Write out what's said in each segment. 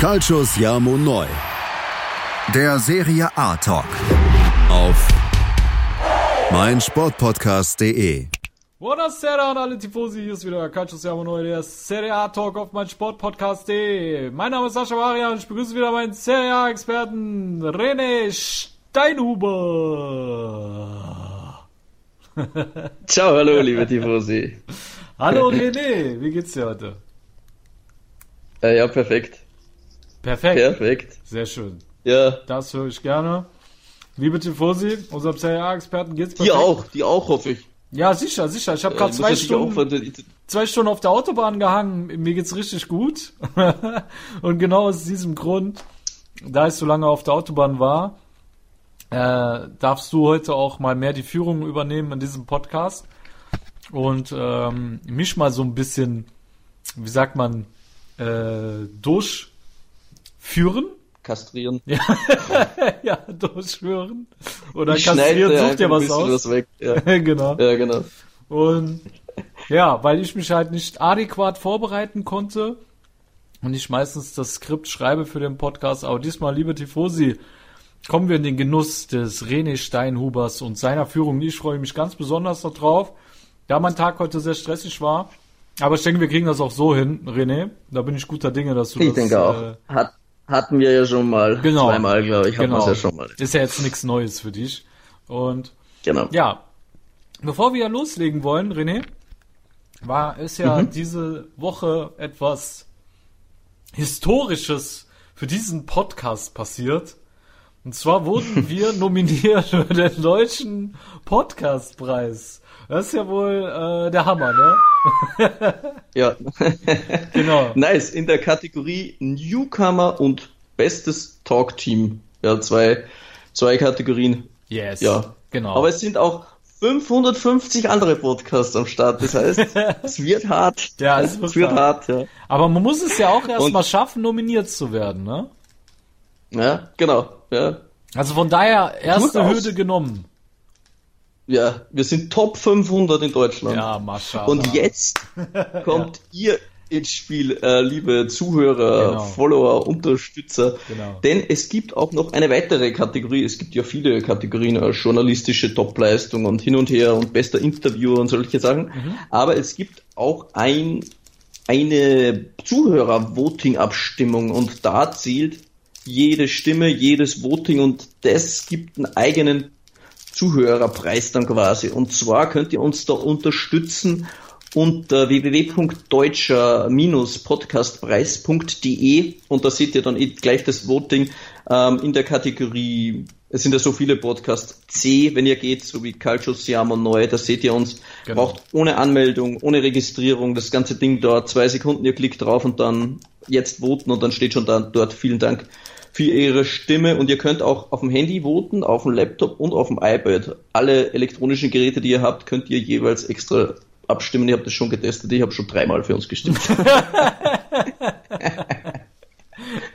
Calcius Jamo Neu. Der Serie A Talk. Auf meinsportpodcast.de. Buonasera an alle Tifosi, hier ist wieder Calcius Jamo Neu, der Serie A Talk auf meinsportpodcast.de. Mein Name ist Sascha Maria und ich begrüße wieder meinen Serie A Experten René Steinhuber. Ciao, hallo, liebe Tifosi. Hallo René, wie geht's dir heute? Äh, ja, perfekt. Perfekt. Perfekt. Sehr schön. Ja. Das höre ich gerne. Liebe Tifosi, unserem Serie A-Experten geht's perfekt. Die auch, die auch, hoffe ich. Ja, sicher, sicher. Ich habe gerade Äh, zwei Stunden, Auch, zwei Stunden auf der Autobahn gehangen. Mir geht's richtig gut. Und genau aus diesem Grund, da ich so lange auf der Autobahn war, äh, darfst du heute auch mal mehr die Führung übernehmen in diesem Podcast und ähm, mich mal so ein bisschen, wie sagt man, äh, durchführen. kastrieren. Ja, ja durchführen. Oder Ich kastrieren, such einfach dir was aus. was weg. Ja. genau. ja, genau. Und ja, weil ich mich halt nicht adäquat vorbereiten konnte und ich meistens das Skript schreibe für den Podcast, aber diesmal, liebe Tifosi, kommen wir in den Genuss des René Steinhubers und seiner Führung. Ich freue mich ganz besonders darauf, da mein Tag heute sehr stressig war. Aber ich denke, wir kriegen das auch so hin, René. Da bin ich guter Dinge, dass du Ich das... denke auch. Äh, Hat, hatten wir ja schon mal. Genau. Zweimal, glaube ich, hatten genau. wir es ja schon mal. Ist ja jetzt nichts Neues für dich. Und Genau. Ja, bevor wir loslegen wollen, René, war es ja diese Woche etwas Historisches für diesen Podcast passiert. Und zwar wurden wir nominiert für den deutschen Podcastpreis. Das ist ja wohl äh, der Hammer, ne? Ja. Genau. nice. In der Kategorie Newcomer und bestes Talk-Team. Ja, zwei, zwei Kategorien. Yes. Ja. Genau. Aber es sind auch 550 andere Podcasts am Start. Das heißt, es wird hart. Ja, es wird es wird hart. hart, ja. Aber man muss es ja auch erst Und- mal schaffen, nominiert zu werden, ne? Ja, genau. Ja. Also von daher erste aus. Hürde genommen. Ja, wir sind Top 500 in Deutschland. Ja, Mascha. Und jetzt kommt ihr ins Spiel, äh, liebe Zuhörer, Genau. Follower, Unterstützer. Genau. Denn es gibt auch noch eine weitere Kategorie. Es gibt ja viele Kategorien, äh, journalistische Topleistung und hin und her und bester Interviewer und solche Sachen. Mhm. Aber es gibt auch ein, eine Zuhörer-Voting-Abstimmung und da zählt jede Stimme, jedes Voting und das gibt einen eigenen Zuhörerpreis dann quasi. Und zwar könnt ihr uns da unterstützen unter www.deutscher-podcastpreis.de und da seht ihr dann eh gleich das Voting ähm, in der Kategorie, es sind ja so viele Podcasts, C, wenn ihr geht, so wie Calcio Siamo Neu, da seht ihr uns, Genau. braucht ohne Anmeldung, ohne Registrierung, das ganze Ding dort, zwei Sekunden, ihr klickt drauf und dann jetzt voten und dann steht schon da, dort vielen Dank für Ihre Stimme und ihr könnt auch auf dem Handy voten, auf dem Laptop und auf dem iPad. Alle elektronischen Geräte, die ihr habt, könnt ihr jeweils extra abstimmen. Ich habe das schon getestet, ich habe schon dreimal für uns gestimmt.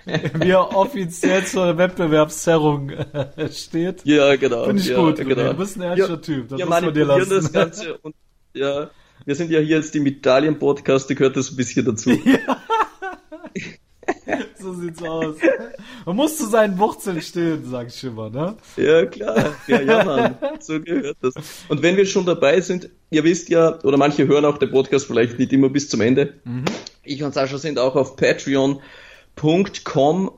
wie er offiziell zur Wettbewerbszerrung äh, steht. ja, genau. Finde ich ja, gut, genau. Du bist ein ehrlicher Typ, das wir muss man dir lassen. das Ganze und ja, wir sind ja hier jetzt im Italien-Podcast, da gehört das ein bisschen dazu. So sieht's aus. Man muss zu seinen Wurzeln stehen, sag ich immer, ne? Ja, klar. Ja, ja, Mann. So gehört das. Und wenn wir schon dabei sind, ihr wisst ja, oder manche hören auch den Podcast vielleicht nicht immer bis zum Ende. Ich und Sascha sind auch auf patreon.com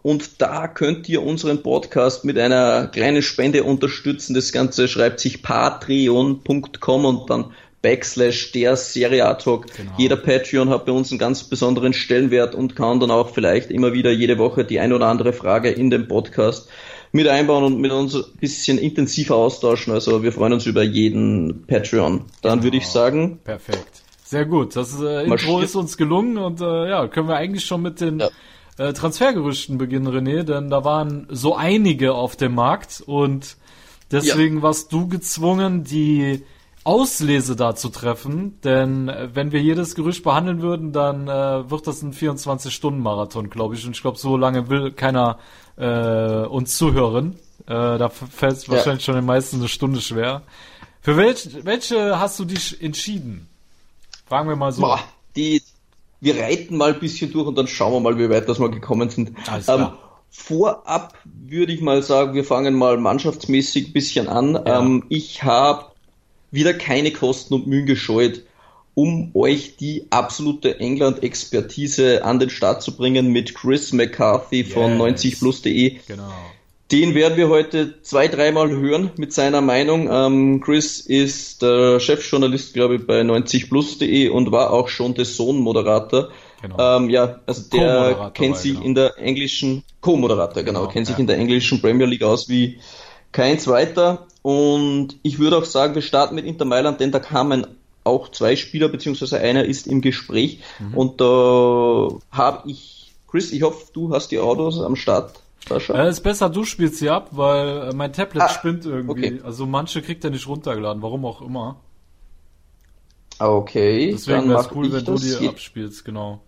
und da könnt ihr unseren Podcast mit einer kleinen Spende unterstützen. Das Ganze schreibt sich patreon.com und dann Backslash der Serie Talk. Genau. Jeder Patreon hat bei uns einen ganz besonderen Stellenwert und kann dann auch vielleicht immer wieder jede Woche die ein oder andere Frage in den Podcast mit einbauen und mit uns ein bisschen intensiver austauschen. Also wir freuen uns über jeden Patreon. Dann würde ich sagen, Perfekt. Sehr gut. Das äh, Intro ist uns gelungen und äh, ja, können wir eigentlich schon mit den Ja. äh, Transfergerüchten beginnen, René, denn da waren so einige auf dem Markt und deswegen warst du gezwungen, die Auslese da zu treffen, denn äh, wenn wir jedes Gerücht behandeln würden, dann äh, wird das ein 24-Stunden-Marathon, glaube ich. Und ich glaube, so lange will keiner äh, uns zuhören. Äh, da fällt es Ja. wahrscheinlich schon den meisten eine Stunde schwer. Für welche, welche hast du dich entschieden? Fragen wir mal so. boah, die wir reiten mal ein bisschen durch und dann schauen wir mal, wie weit das wir gekommen sind. Ähm, vorab würde ich mal sagen, wir fangen mal mannschaftsmäßig ein bisschen an. Ja. Ähm, ich habe wieder keine Kosten und Mühen gescheut, um euch die absolute England-Expertise an den Start zu bringen mit Chris McCarthy von yes. 90plus.de. Genau. Den werden wir heute zwei, dreimal hören mit seiner Meinung. Ähm, Chris ist der Chefjournalist, glaube ich, bei 90plus.de und war auch schon der Sohn-Moderator. Genau. Ähm, ja, also der kennt sich genau. in der englischen Co-Moderator, genau, genau, kennt ja. sich in der englischen Premier League aus wie kein zweiter. Und ich würde auch sagen, wir starten mit Inter Mailand, denn da kamen auch zwei Spieler, beziehungsweise einer ist im Gespräch. Mhm. Und da habe ich, Chris, ich hoffe, du hast die Autos am Start. Sascha? Ja, ist besser, du spielst sie ab, weil äh, mein Tablet ah, spinnt irgendwie. Okay. Also manche kriegt er nicht runtergeladen, warum auch immer. Okay. Deswegen wäre es cool, wenn du die hier. abspielst, genau.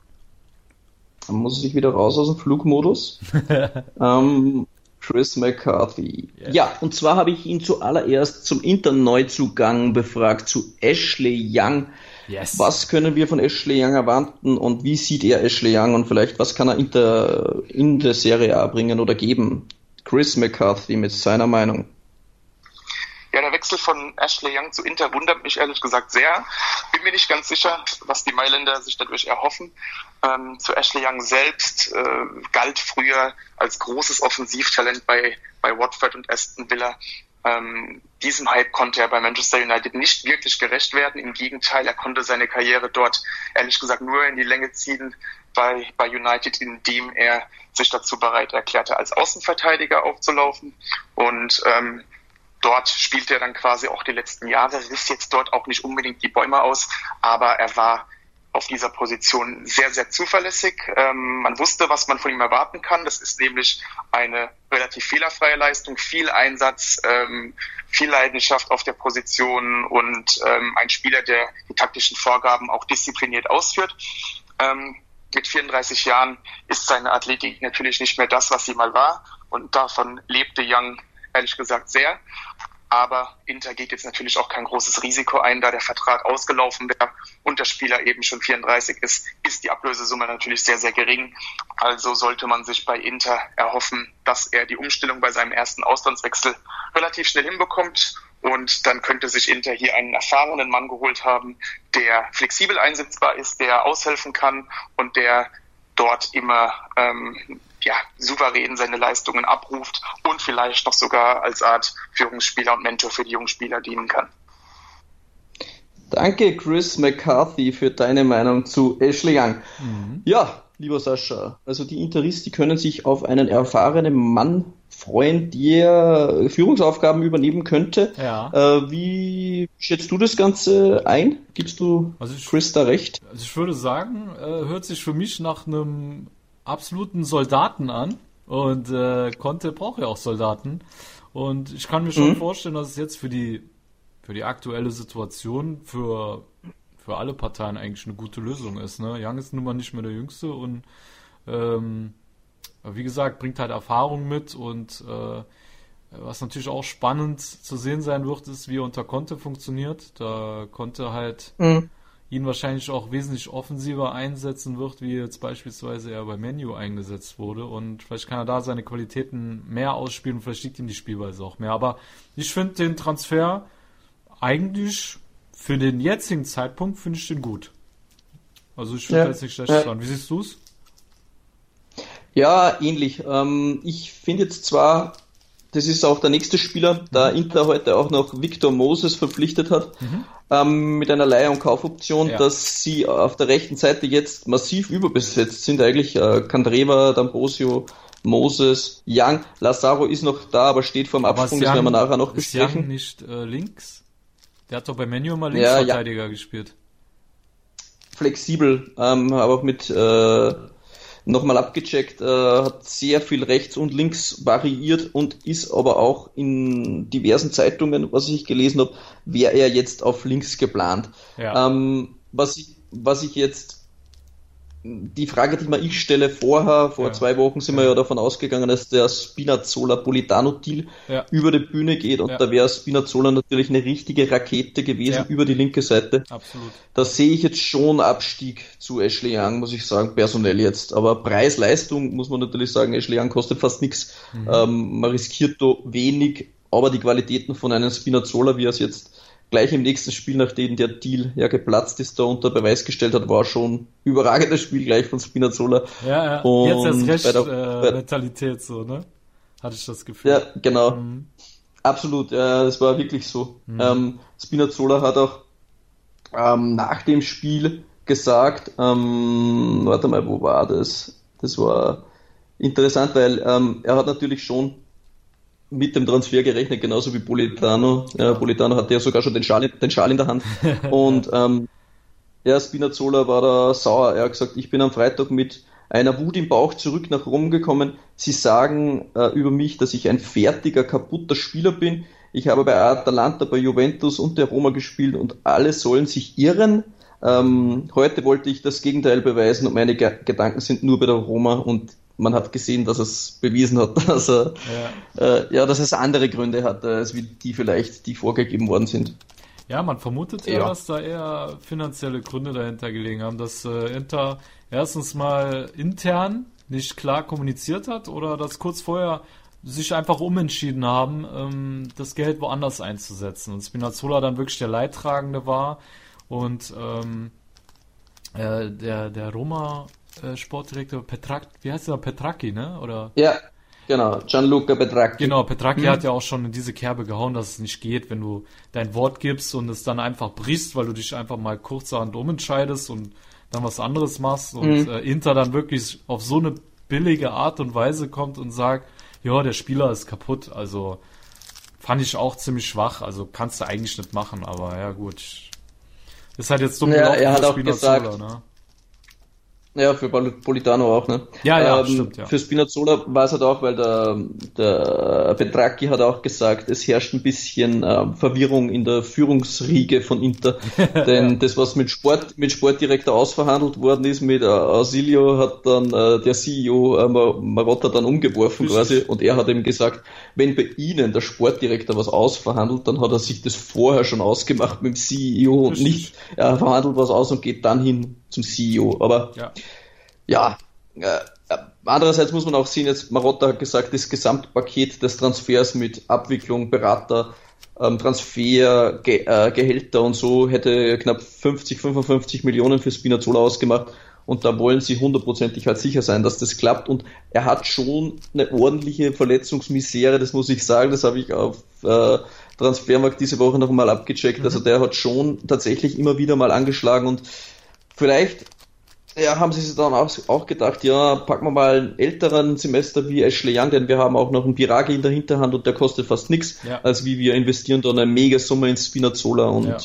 Dann muss ich wieder raus aus dem Flugmodus. ähm, Chris McCarthy. Yeah. Ja, und zwar habe ich ihn zuallererst zum Interneuzugang befragt, zu Ashley Young. Yes. Was können wir von Ashley Young erwarten und wie sieht er Ashley Young und vielleicht was kann er in der, in der Serie A bringen oder geben? Chris McCarthy mit seiner Meinung. Ja, der Wechsel von Ashley Young zu Inter wundert mich ehrlich gesagt sehr. Bin mir nicht ganz sicher, was die Mailänder sich dadurch erhoffen. Ähm, zu Ashley Young selbst äh, galt früher als großes Offensivtalent bei, bei Watford und Aston Villa. Ähm, diesem Hype konnte er bei Manchester United nicht wirklich gerecht werden. Im Gegenteil, er konnte seine Karriere dort ehrlich gesagt nur in die Länge ziehen bei, bei United, indem er sich dazu bereit erklärte, als Außenverteidiger aufzulaufen. Und ähm, dort spielte er dann quasi auch die letzten Jahre, riss jetzt dort auch nicht unbedingt die Bäume aus, aber er war auf dieser Position sehr, sehr zuverlässig. Ähm, man wusste, was man von ihm erwarten kann. Das ist nämlich eine relativ fehlerfreie Leistung, viel Einsatz, ähm, viel Leidenschaft auf der Position und ähm, ein Spieler, der die taktischen Vorgaben auch diszipliniert ausführt. Ähm, mit 34 Jahren ist seine Athletik natürlich nicht mehr das, was sie mal war. Und davon lebte Young ehrlich gesagt sehr. Aber Inter geht jetzt natürlich auch kein großes Risiko ein, da der Vertrag ausgelaufen wäre und der Spieler eben schon 34 ist, ist die Ablösesumme natürlich sehr, sehr gering. Also sollte man sich bei Inter erhoffen, dass er die Umstellung bei seinem ersten Auslandswechsel relativ schnell hinbekommt. Und dann könnte sich Inter hier einen erfahrenen Mann geholt haben, der flexibel einsetzbar ist, der aushelfen kann und der dort immer ähm, ja, souverän seine Leistungen abruft und vielleicht noch sogar als Art Führungsspieler und Mentor für die jungen Spieler dienen kann. Danke, Chris McCarthy, für deine Meinung zu Ashley Young. Mhm. Ja, lieber Sascha, also die Interisten die können sich auf einen erfahrenen Mann freuen, der Führungsaufgaben übernehmen könnte. Ja. Äh, wie schätzt du das Ganze ein? Gibst du also ich, Chris da recht? Also ich würde sagen, äh, hört sich für mich nach einem absoluten Soldaten an. Und äh, Conte braucht ja auch Soldaten. Und ich kann mir schon mhm. vorstellen, dass es jetzt für die, für die aktuelle Situation für, für alle Parteien eigentlich eine gute Lösung ist. Ne? Young ist nun mal nicht mehr der Jüngste und ähm, wie gesagt, bringt halt Erfahrung mit und äh, was natürlich auch spannend zu sehen sein wird, ist, wie er unter Conte funktioniert. Da Conte halt mhm ihn wahrscheinlich auch wesentlich offensiver einsetzen wird, wie jetzt beispielsweise er bei Menu eingesetzt wurde. Und vielleicht kann er da seine Qualitäten mehr ausspielen und vielleicht liegt ihm die Spielweise auch mehr. Aber ich finde den Transfer eigentlich für den jetzigen Zeitpunkt finde ich den gut. Also ich finde ja, jetzt nicht schlecht ja. Wie siehst du es? Ja, ähnlich. Ähm, ich finde jetzt zwar das ist auch der nächste Spieler, da Inter heute auch noch Victor Moses verpflichtet hat, mhm. ähm, mit einer Leihe- und Kaufoption, ja. dass sie auf der rechten Seite jetzt massiv überbesetzt sind. Eigentlich äh, Candreva, D'Ambrosio, Moses, Young, Lazaro ist noch da, aber steht vor dem Absprung, das werden wir nachher noch besprechen. Young nicht äh, links? Der hat doch bei Menu mal Linksverteidiger ja, gespielt. Flexibel, ähm, aber auch mit äh, nochmal abgecheckt, äh, hat sehr viel rechts und links variiert und ist aber auch in diversen Zeitungen, was ich gelesen habe, wäre er jetzt auf links geplant. Ja. Ähm, was, ich, was ich jetzt die Frage, die man ich stelle vorher, vor ja. zwei Wochen sind wir ja davon ausgegangen, dass der Spinazzola Politano Deal ja. über die Bühne geht und da wäre Spinazzola natürlich eine richtige Rakete gewesen über die linke Seite. Absolut. Da sehe ich jetzt schon Abstieg zu Ashley Young, muss ich sagen, personell jetzt. Aber Preis-Leistung muss man natürlich sagen, Ashley Young kostet fast nichts. Mhm. Ähm, man riskiert da wenig, aber die Qualitäten von einem Spinazzola, wie er es jetzt gleich im nächsten Spiel, nachdem der Deal ja geplatzt ist, da unter Beweis gestellt hat, war schon überragendes Spiel gleich von Spinazzola. Ja, ja. Und jetzt erst recht der, äh, Mentalität so, ne? Hatte ich das Gefühl. Ja, genau. Mhm. Absolut, ja, das war wirklich so. Mhm. Ähm, Spinazzola hat auch ähm, nach dem Spiel gesagt, ähm, warte mal, wo war das? Das war interessant, weil ähm, er hat natürlich schon mit dem Transfer gerechnet, genauso wie Politano. Ja, Politano hatte ja sogar schon den Schal, den Schal in der Hand. Und ähm, ja, Spinazzola war da sauer. Er hat gesagt, ich bin am Freitag mit einer Wut im Bauch zurück nach Rom gekommen. Sie sagen äh, über mich, dass ich ein fertiger, kaputter Spieler bin. Ich habe bei Atalanta, bei Juventus und der Roma gespielt und alle sollen sich irren. Ähm, heute wollte ich das Gegenteil beweisen und meine Ge Gedanken sind nur bei der Roma und man hat gesehen, dass es bewiesen hat, dass er, ja. Äh, ja, dass es andere Gründe hat, als wie die vielleicht, die vorgegeben worden sind. Ja, man vermutet ja, dass da eher finanzielle Gründe dahinter gelegen haben, dass äh, Inter erstens mal intern nicht klar kommuniziert hat oder dass kurz vorher sich einfach umentschieden haben, ähm, das Geld woanders einzusetzen. Und Spinazzola dann wirklich der Leidtragende war und ähm, äh, der, der Roma äh, Sportdirektor Petrak, wie heißt der? Petracchi, ne? Oder? Ja, genau, Gianluca Petracchi. Genau, Petracchi hm. hat ja auch schon in diese Kerbe gehauen, dass es nicht geht, wenn du dein Wort gibst und es dann einfach brichst, weil du dich einfach mal kurzerhand umentscheidest und dann was anderes machst und hm. äh, Inter dann wirklich auf so eine billige Art und Weise kommt und sagt, ja, der Spieler ist kaputt. Also fand ich auch ziemlich schwach. Also kannst du eigentlich nicht machen, aber ja gut. Ist halt jetzt dumm ja, er hat auch gesagt, Zola, ne? Ja, für Politano auch, ne? Ja, ja, ähm, stimmt, ja. Für Spinazzola war es halt auch, weil der, der Petracchi hat auch gesagt, es herrscht ein bisschen äh, Verwirrung in der Führungsriege von Inter. Denn das, was mit Sport, mit Sportdirektor ausverhandelt worden ist, mit äh, Ausilio, hat dann äh, der CEO äh, Marotta dann umgeworfen Richtig. quasi und er hat ihm gesagt, wenn bei Ihnen der Sportdirektor was ausverhandelt, dann hat er sich das vorher schon ausgemacht mit dem CEO und nicht, er verhandelt was aus und geht dann hin zum CEO. Aber ja, ja äh, andererseits muss man auch sehen, jetzt Marotta hat gesagt, das Gesamtpaket des Transfers mit Abwicklung, Berater, ähm, Transfer, Ge äh, Gehälter und so hätte knapp 50, 55 Millionen für Spinazzola ausgemacht. Und da wollen sie hundertprozentig halt sicher sein, dass das klappt. Und er hat schon eine ordentliche Verletzungsmisere, das muss ich sagen. Das habe ich auf äh, Transfermarkt diese Woche noch mal abgecheckt. Mhm. Also der hat schon tatsächlich immer wieder mal angeschlagen und vielleicht ja, haben sie sich dann auch, auch gedacht, ja, packen wir mal einen älteren Semester wie Ashley Young, denn wir haben auch noch einen Biragi in der Hinterhand und der kostet fast nichts, ja. als wie wir investieren dann eine Mega-Summe in Spinazzola und ja.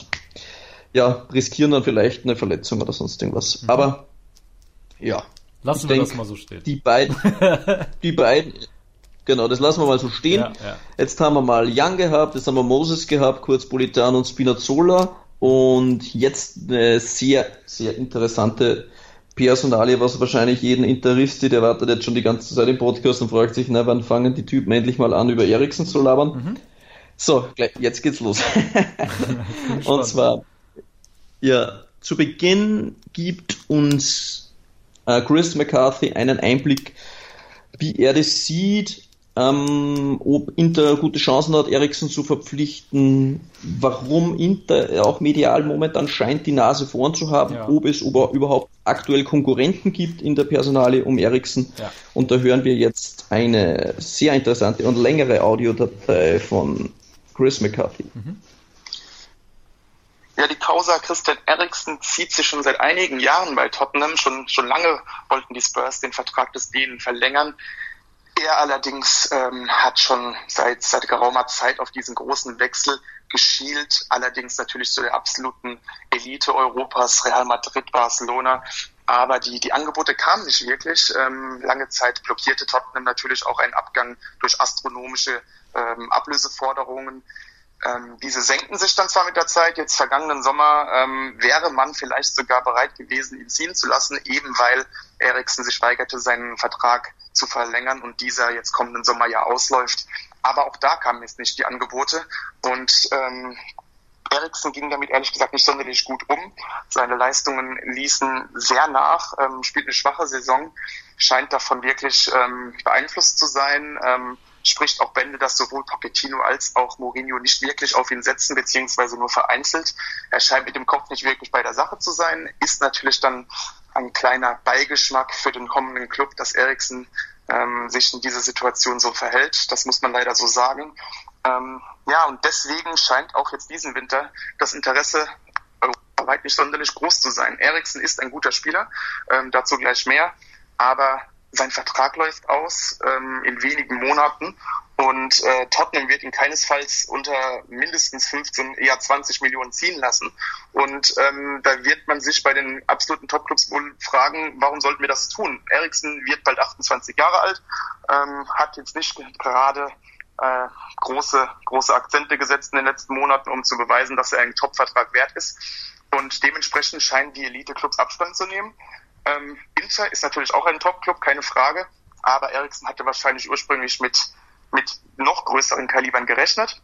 ja. riskieren dann vielleicht eine Verletzung oder sonst irgendwas. Mhm. Aber ja. Lassen wir denk, das mal so stehen. Die beiden, die beiden, genau, das lassen wir mal so stehen. Ja, Jetzt haben wir mal Young gehabt, jetzt haben wir Moses gehabt, kurz Politano und Spinazzola und jetzt eine sehr, sehr interessante Personalie, was wahrscheinlich jeden Interessiert, der wartet jetzt schon die ganze Zeit im Podcast und fragt sich, na, wann fangen die Typen endlich mal an, über Eriksen zu labern? Mhm. So, jetzt geht's los. und zwar, ja, zu Beginn gibt uns äh, Chris McCarthy einen Einblick, wie er das sieht, ähm, ob Inter gute Chancen hat, Eriksen zu verpflichten, warum Inter auch medial momentan scheint, die Nase vorn zu haben, ja. ob es überhaupt aktuell Konkurrenten gibt in der Personale um Eriksen. Ja. Und da hören wir jetzt eine sehr interessante und längere Audiodatei von Chris McCarthy. Mhm. Ja, die Causa Christian Eriksen zieht sich schon seit einigen Jahren bei Tottenham. Schon, schon lange wollten die Spurs den Vertrag des Dänen verlängern. Er allerdings ähm, hat schon seit, seit geraumer Zeit auf diesen großen Wechsel geschielt, allerdings natürlich zu der absoluten Elite Europas, Real Madrid, Barcelona. Aber die, die Angebote kamen nicht wirklich. Ähm, lange Zeit blockierte Tottenham natürlich auch einen Abgang durch astronomische ähm, Ablöseforderungen. Ähm, diese senken sich dann zwar mit der Zeit. Jetzt vergangenen Sommer ähm, wäre man vielleicht sogar bereit gewesen, ihn ziehen zu lassen, eben weil Eriksen sich weigerte, seinen Vertrag zu verlängern und dieser jetzt kommenden Sommer ja ausläuft. Aber auch da kamen jetzt nicht die Angebote und ähm, Eriksen ging damit ehrlich gesagt nicht sonderlich gut um. Seine Leistungen ließen sehr nach, ähm, spielt eine schwache Saison, scheint davon wirklich ähm, beeinflusst zu sein. Ähm, spricht auch Bände, dass sowohl Pochettino als auch Mourinho nicht wirklich auf ihn setzen, beziehungsweise nur vereinzelt. Er scheint mit dem Kopf nicht wirklich bei der Sache zu sein, ist natürlich dann ein kleiner Beigeschmack für den kommenden Club, dass Eriksen ähm, sich in dieser Situation so verhält. Das muss man leider so sagen. Ähm, ja, und deswegen scheint auch jetzt diesen Winter das Interesse europaweit nicht sonderlich groß zu sein. Eriksen ist ein guter Spieler, ähm, dazu gleich mehr, aber sein Vertrag läuft aus ähm, in wenigen Monaten und äh, Tottenham wird ihn keinesfalls unter mindestens 15, eher 20 Millionen ziehen lassen. Und ähm, da wird man sich bei den absoluten Topclubs wohl fragen, warum sollten wir das tun? Eriksen wird bald 28 Jahre alt, ähm, hat jetzt nicht gerade äh, große, große Akzente gesetzt in den letzten Monaten, um zu beweisen, dass er einen Top-Vertrag wert ist. Und dementsprechend scheinen die Elite-Clubs Abstand zu nehmen. Ähm, Inter ist natürlich auch ein Top-Club, keine Frage. Aber Eriksen hatte wahrscheinlich ursprünglich mit, mit noch größeren Kalibern gerechnet.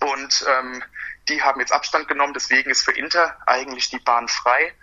Und ähm, die haben jetzt Abstand genommen. Deswegen ist für Inter eigentlich die Bahn frei.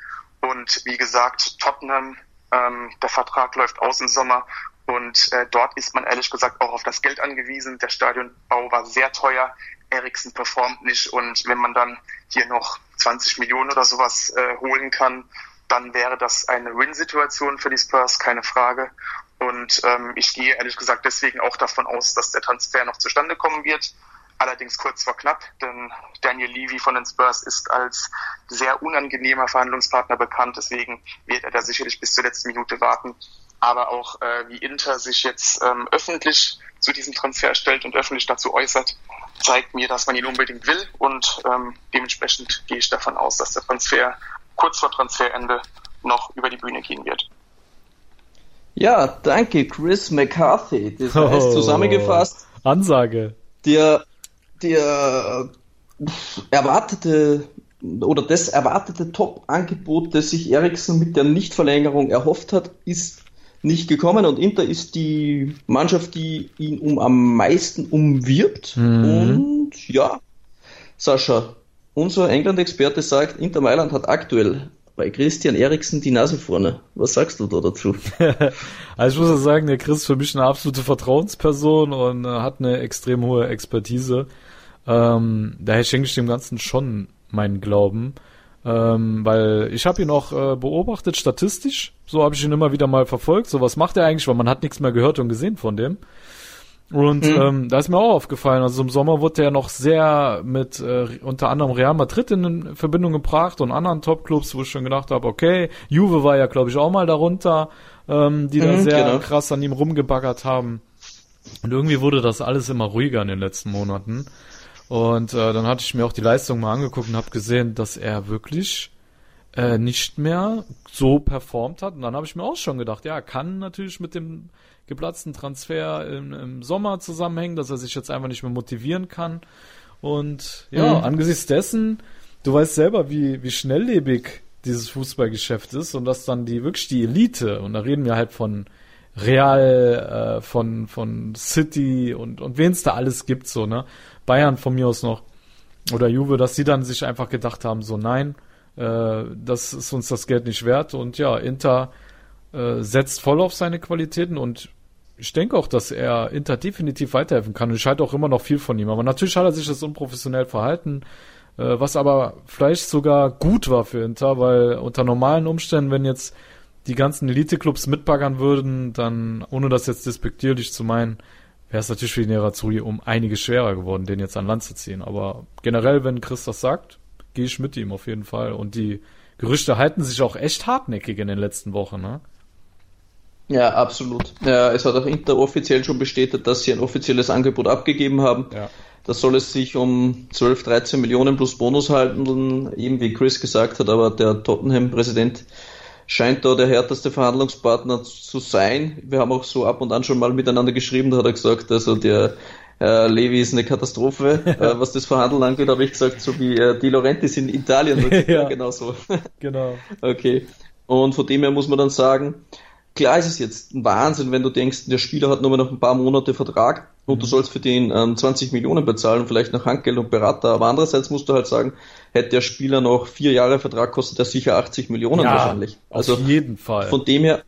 Und wie gesagt, Tottenham, ähm, der Vertrag läuft aus im Sommer. Und äh, dort ist man ehrlich gesagt auch auf das Geld angewiesen. Der Stadionbau war sehr teuer. Eriksen performt nicht. Und wenn man dann hier noch 20 Millionen oder sowas äh, holen kann, dann wäre das eine Win-Situation für die Spurs, keine Frage. Und ähm, ich gehe ehrlich gesagt deswegen auch davon aus, dass der Transfer noch zustande kommen wird. Allerdings kurz vor knapp, denn Daniel Levy von den Spurs ist als sehr unangenehmer Verhandlungspartner bekannt. Deswegen wird er da sicherlich bis zur letzten Minute warten. Aber auch äh, wie Inter sich jetzt ähm, öffentlich zu diesem Transfer stellt und öffentlich dazu äußert, zeigt mir, dass man ihn unbedingt will. Und ähm, dementsprechend gehe ich davon aus, dass der Transfer kurz vor Transferende noch über die Bühne gehen wird. Ja, danke, Chris McCarthy. Das heißt oh, zusammengefasst. Ansage. Der, der erwartete oder das erwartete Top-Angebot, das sich Eriksen mit der Nichtverlängerung erhofft hat, ist nicht gekommen und Inter ist die Mannschaft, die ihn um am meisten umwirbt. Mhm. Und ja, Sascha, unser England-Experte sagt, Inter Mailand hat aktuell bei Christian Eriksen die Nase vorne. Was sagst du da dazu? also ich muss ja sagen, der Chris ist für mich eine absolute Vertrauensperson und äh, hat eine extrem hohe Expertise. Ähm, daher schenke ich dem Ganzen schon meinen Glauben. Ähm, weil ich habe ihn auch äh, beobachtet, statistisch. So habe ich ihn immer wieder mal verfolgt. So was macht er eigentlich, weil man hat nichts mehr gehört und gesehen von dem. Und mhm. ähm, da ist mir auch aufgefallen, also im Sommer wurde er noch sehr mit äh, unter anderem Real Madrid in Verbindung gebracht und anderen Topclubs, wo ich schon gedacht habe, okay, Juve war ja glaube ich auch mal darunter, ähm, die mhm, da sehr genau. krass an ihm rumgebaggert haben. Und irgendwie wurde das alles immer ruhiger in den letzten Monaten. Und äh, dann hatte ich mir auch die Leistung mal angeguckt und habe gesehen, dass er wirklich äh, nicht mehr so performt hat. Und dann habe ich mir auch schon gedacht, ja, kann natürlich mit dem geplatzten Transfer im, im Sommer zusammenhängen, dass er sich jetzt einfach nicht mehr motivieren kann. Und ja, mhm. angesichts dessen, du weißt selber, wie, wie schnelllebig dieses Fußballgeschäft ist und dass dann die wirklich die Elite, und da reden wir halt von Real, äh, von, von City und, und wen es da alles gibt, so, ne? Bayern von mir aus noch oder Juve, dass sie dann sich einfach gedacht haben, so nein, äh, das ist uns das Geld nicht wert und ja, Inter äh, setzt voll auf seine Qualitäten und ich denke auch, dass er Inter definitiv weiterhelfen kann. Und ich halte auch immer noch viel von ihm. Aber natürlich hat er sich das unprofessionell verhalten, äh, was aber vielleicht sogar gut war für Inter, weil unter normalen Umständen, wenn jetzt die ganzen Elite-Clubs mitbaggern würden, dann, ohne das jetzt despektierlich zu meinen, wäre es natürlich für die Nerazzurri um einiges schwerer geworden, den jetzt an Land zu ziehen. Aber generell, wenn Chris das sagt, gehe ich mit ihm auf jeden Fall. Und die Gerüchte halten sich auch echt hartnäckig in den letzten Wochen, ne? Ja, absolut. Ja, es hat auch interoffiziell schon bestätigt, dass sie ein offizielles Angebot abgegeben haben. Ja. Da soll es sich um 12, 13 Millionen plus Bonus halten, eben wie Chris gesagt hat, aber der Tottenham-Präsident scheint da der härteste Verhandlungspartner zu sein. Wir haben auch so ab und an schon mal miteinander geschrieben, da hat er gesagt, also der äh, Levi ist eine Katastrophe, äh, was das Verhandeln angeht, habe ich gesagt, so wie äh, die Laurentis in Italien. Ja. genau so. Genau. Okay. Und von dem her muss man dann sagen, klar ist es jetzt ein Wahnsinn, wenn du denkst, der Spieler hat nur noch ein paar Monate Vertrag und du sollst für den ähm, 20 Millionen bezahlen, vielleicht noch Handgeld und Berater. Aber andererseits musst du halt sagen, hätte der Spieler noch vier Jahre Vertrag, kostet er sicher 80 Millionen Ja, wahrscheinlich. Also auf jeden Fall. von dem her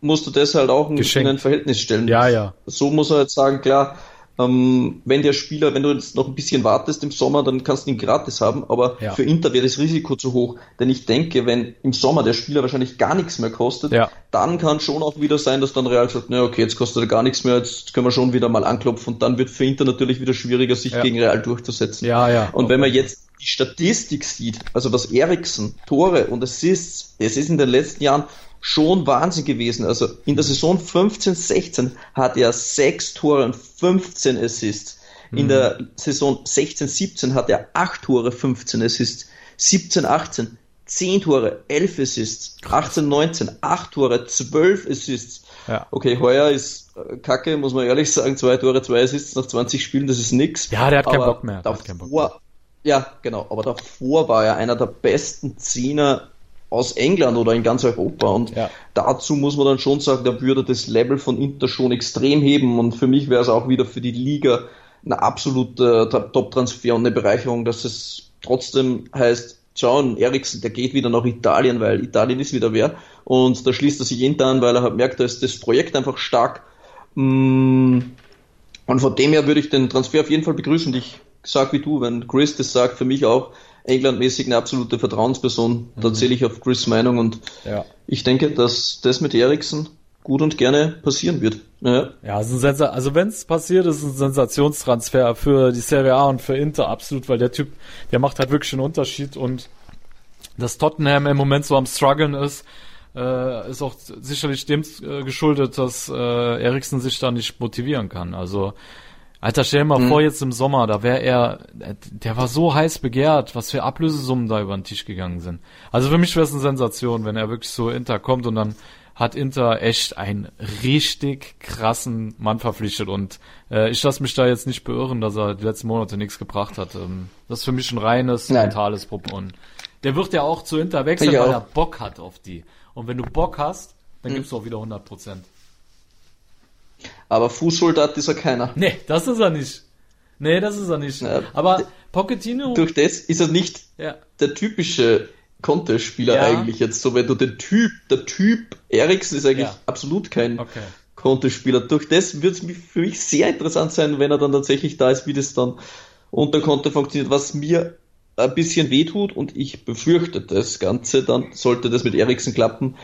musst du das halt auch in, in ein Verhältnis stellen. Ja, ja. So muss er jetzt sagen, klar, ähm, wenn der Spieler, wenn du jetzt noch ein bisschen wartest im Sommer, dann kannst du ihn gratis haben, aber Ja. für Inter wäre das Risiko zu hoch. Denn ich denke, wenn im Sommer der Spieler wahrscheinlich gar nichts mehr kostet, Ja. dann kann schon auch wieder sein, dass dann Real sagt, na okay, jetzt kostet er gar nichts mehr, jetzt können wir schon wieder mal anklopfen und dann wird für Inter natürlich wieder schwieriger, sich Ja. gegen Real durchzusetzen. Ja, ja. Und wenn man jetzt die Statistik sieht, also was Eriksen, Tore und Assists, es ist in den letzten Jahren schon Wahnsinn gewesen. Also in der Saison 15, 16 hat er sechs Tore und 15 Assists. In der Saison 16, 17 hat er acht Tore, 15 Assists. 17, 18 10 Tore, 11 Assists. 18, 19 8 Tore, 12 Assists. Ja. Okay, heuer ist äh, Kacke, muss man ehrlich sagen. Zwei Tore, zwei Assists nach 20 Spielen, das ist nix. Ja, der hat keinen Bock mehr. Hat keinen Bock Davor, ja, genau. Aber davor war er einer der besten Zehner aus England oder in ganz Europa. Und Ja. dazu muss man dann schon sagen, da würde das Level von Inter schon extrem heben. Und für mich wäre es auch wieder für die Liga ein absoluter Top-Transfer und eine Bereicherung, dass es trotzdem heißt, John Eriksen, der geht wieder nach Italien, weil Italien ist wieder wer. Und da schließt er sich Inter an, weil er halt merkt, da ist das Projekt einfach stark. Mm, Und von dem her würde ich den Transfer auf jeden Fall begrüßen. Und ich sag wie du, wenn Chris das sagt, für mich auch englandmäßig eine absolute Vertrauensperson. Da zähle ich auf Chris Meinung und Ja. ich denke, dass das mit Eriksen gut und gerne passieren wird. Ja. Ja, es ist ein Sensa also wenn es passiert, ist es ein Sensationstransfer für die Serie A und für Inter absolut, weil der Typ, der macht halt wirklich einen Unterschied und dass Tottenham im Moment so am struggeln ist, äh, ist auch sicherlich dem äh, geschuldet, dass äh, Eriksen sich da nicht motivieren kann. Also Alter, stell dir mal vor, jetzt im Sommer, da wäre er, der war so heiß begehrt, was für Ablösesummen da über den Tisch gegangen sind. Also für mich wäre es eine Sensation, wenn er wirklich so Inter kommt und dann hat Inter echt einen richtig krassen Mann verpflichtet und äh, ich lasse mich da jetzt nicht beirren, dass er die letzten Monate nichts gebracht hat. Ähm, das ist für mich ein reines, Nein. mentales Problem. Der wird ja auch zu Inter wechseln, Ich weil auch. er Bock hat auf die. Und wenn du Bock hast, dann gibst du auch wieder 100 Prozent. Aber Fußsoldat ist er keiner. Nee, das ist er nicht. Nee, das ist er nicht. Ja. Aber Pochettino, Durch das ist er nicht ja, der typische Conte-Spieler Ja. eigentlich jetzt. So, wenn du den Typ, der Typ Eriksen ist eigentlich absolut kein okay. Conte-Spieler. Durch das wird es für mich sehr interessant sein, wenn er dann tatsächlich da ist, wie das dann unter Conte funktioniert, was mir ein bisschen wehtut und ich befürchte das Ganze, dann sollte das mit Eriksen klappen.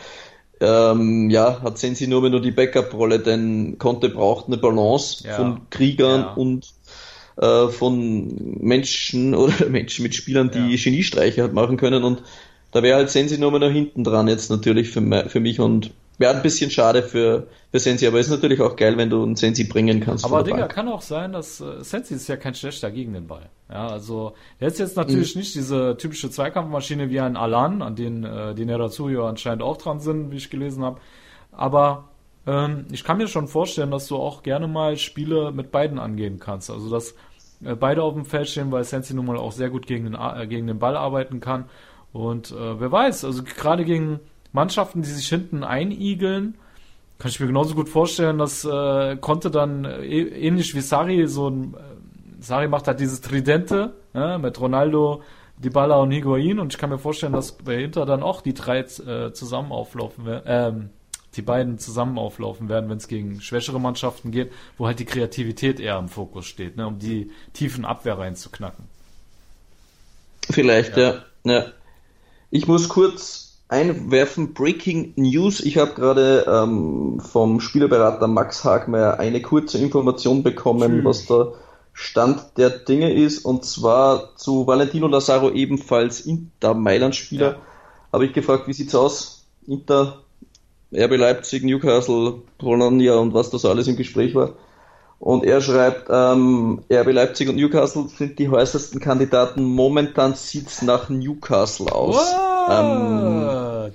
Ähm, ja, hat Sensi nur mehr nur die Backup-Rolle, denn Conte braucht eine Balance Ja. von Kriegern Ja. und äh, von Menschen oder Menschen mit Spielern, die Ja. Geniestreiche hat machen können und da wäre halt Sensi nur mehr noch hinten dran jetzt natürlich für, für mich und wäre ein bisschen schade für, für Sensi, aber ist natürlich auch geil, wenn du einen Sensi bringen kannst. Aber der Digga, Bank. kann auch sein, dass äh, Sensi ist ja kein schlechter gegen den Ball. Ja, also er ist jetzt natürlich nicht diese typische Zweikampfmaschine wie ein Alan, an den äh, die Nerazzurri anscheinend auch dran sind, wie ich gelesen habe. Aber ähm, ich kann mir schon vorstellen, dass du auch gerne mal Spiele mit beiden angehen kannst. Also dass äh, beide auf dem Feld stehen, weil Sensi nun mal auch sehr gut gegen den, äh, gegen den Ball arbeiten kann. Und äh, wer weiß, also gerade gegen Mannschaften, die sich hinten einigeln, kann ich mir genauso gut vorstellen, dass äh, konnte dann äh, ähnlich wie Sari so ein äh, Sari macht halt dieses Tridente ja, mit Ronaldo, Dybala und Higuain und ich kann mir vorstellen, dass bei Inter dann auch die drei äh, zusammen auflaufen werden, ähm, die beiden zusammen auflaufen werden, wenn es gegen schwächere Mannschaften geht, wo halt die Kreativität eher im Fokus steht, ne, um die tiefen Abwehr reinzuknacken. Vielleicht, ja. ja. Ich muss kurz einwerfen, Breaking News. Ich habe gerade ähm, vom Spielerberater Max Hagmeier eine kurze Information bekommen, Schön. was der Stand der Dinge ist. Und zwar zu Valentino Lazaro ebenfalls Inter Mailand-Spieler. Ja. Habe ich gefragt, wie sieht's aus? Inter, RB Leipzig, Newcastle, Bologna und was da so alles im Gespräch war. Und er schreibt, ähm, RB Leipzig und Newcastle sind die heißesten Kandidaten. Momentan sieht's nach Newcastle aus. Ähm,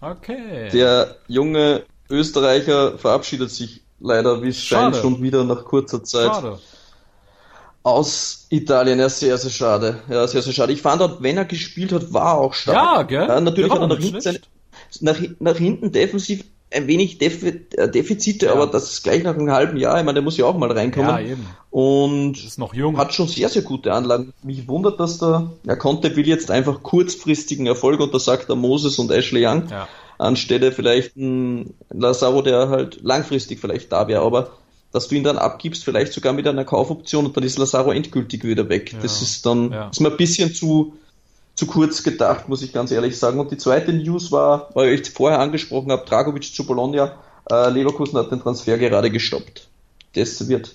okay. der junge Österreicher verabschiedet sich leider, wie es scheint, schon wieder nach kurzer Zeit. Schade. Aus Italien, ja, sehr, sehr schade. Ja, sehr, sehr schade. Ich fand dort, wenn er gespielt hat, war er auch stark. Ja, gell? Ja, natürlich hat er nach hinten, nach, nach hinten defensiv ein wenig äh, Defizite, aber das ist gleich nach einem halben Jahr. Ich meine, der muss ja auch mal reinkommen. Ja, eben. Und Ist noch jung. hat schon sehr, sehr gute Anlagen. Mich wundert, dass der, er konnte, will jetzt einfach kurzfristigen Erfolg und da sagt der Moses und Ashley Young, Ja. anstelle vielleicht ein Lazaro, der halt langfristig vielleicht da wäre, aber dass du ihn dann abgibst, vielleicht sogar mit einer Kaufoption und dann ist Lazaro endgültig wieder weg. Ja. Das ist dann, Ja. ist mir ein bisschen zu, zu kurz gedacht, muss ich ganz ehrlich sagen. Und die zweite News war, weil ich vorher angesprochen habe, Dragovic zu Bologna, äh, Leverkusen hat den Transfer gerade gestoppt. Das wird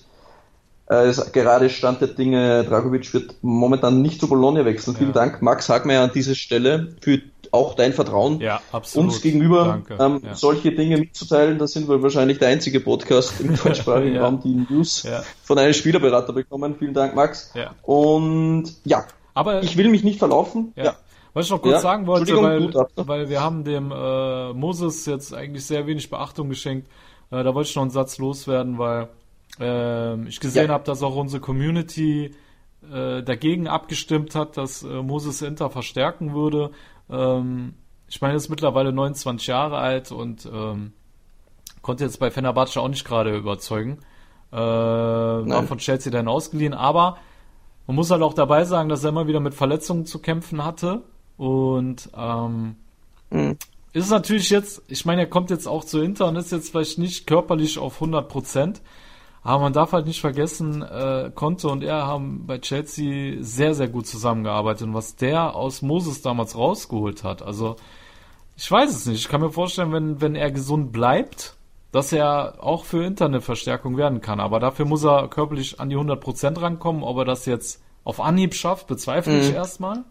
äh, ist gerade Stand der Dinge, Dragovic wird momentan nicht zu Bologna wechseln. Vielen Ja. Dank, Max Hagmeier, an dieser Stelle für auch dein Vertrauen Ja, uns gegenüber ähm, ja. solche Dinge mitzuteilen. Da sind wir wahrscheinlich der einzige Podcast im deutschsprachigen. Raum, die News von einem Spielerberater bekommen. Vielen Dank, Max. Und ja, Aber ich will mich nicht verlaufen. Ja. Ja. Was ich noch kurz Ja, sagen wollte, weil, weil wir haben dem äh, Moses jetzt eigentlich sehr wenig Beachtung geschenkt. Äh, da wollte ich noch einen Satz loswerden, weil ähm, ich gesehen Ja. habe, dass auch unsere Community äh, dagegen abgestimmt hat, dass äh, Moses Inter verstärken würde. Ähm, ich meine, er ist mittlerweile 29 Jahre alt und ähm, konnte jetzt bei Fenerbahce auch nicht gerade überzeugen. Äh, war von Chelsea dann ausgeliehen, aber man muss halt auch dabei sagen, dass er immer wieder mit Verletzungen zu kämpfen hatte. Und ähm, Mhm. ist natürlich jetzt, ich meine, er kommt jetzt auch zu Inter und ist jetzt vielleicht nicht körperlich auf 100 Prozent. Aber man darf halt nicht vergessen, äh, Conte und er haben bei Chelsea sehr, sehr gut zusammengearbeitet. Und was der aus Moses damals rausgeholt hat, also ich weiß es nicht. Ich kann mir vorstellen, wenn, wenn er gesund bleibt, dass er auch für Inter eine Verstärkung werden kann. Aber dafür muss er körperlich an die 100% rankommen. Ob er das jetzt auf Anhieb schafft, bezweifle ich Mhm. erstmal.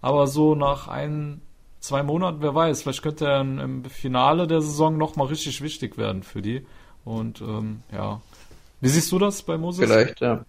Aber so nach ein, zwei Monaten, wer weiß, vielleicht könnte er im- im Finale der Saison nochmal richtig wichtig werden für die. Und ähm, ja. Wie siehst du das bei Moses? Vielleicht, ja.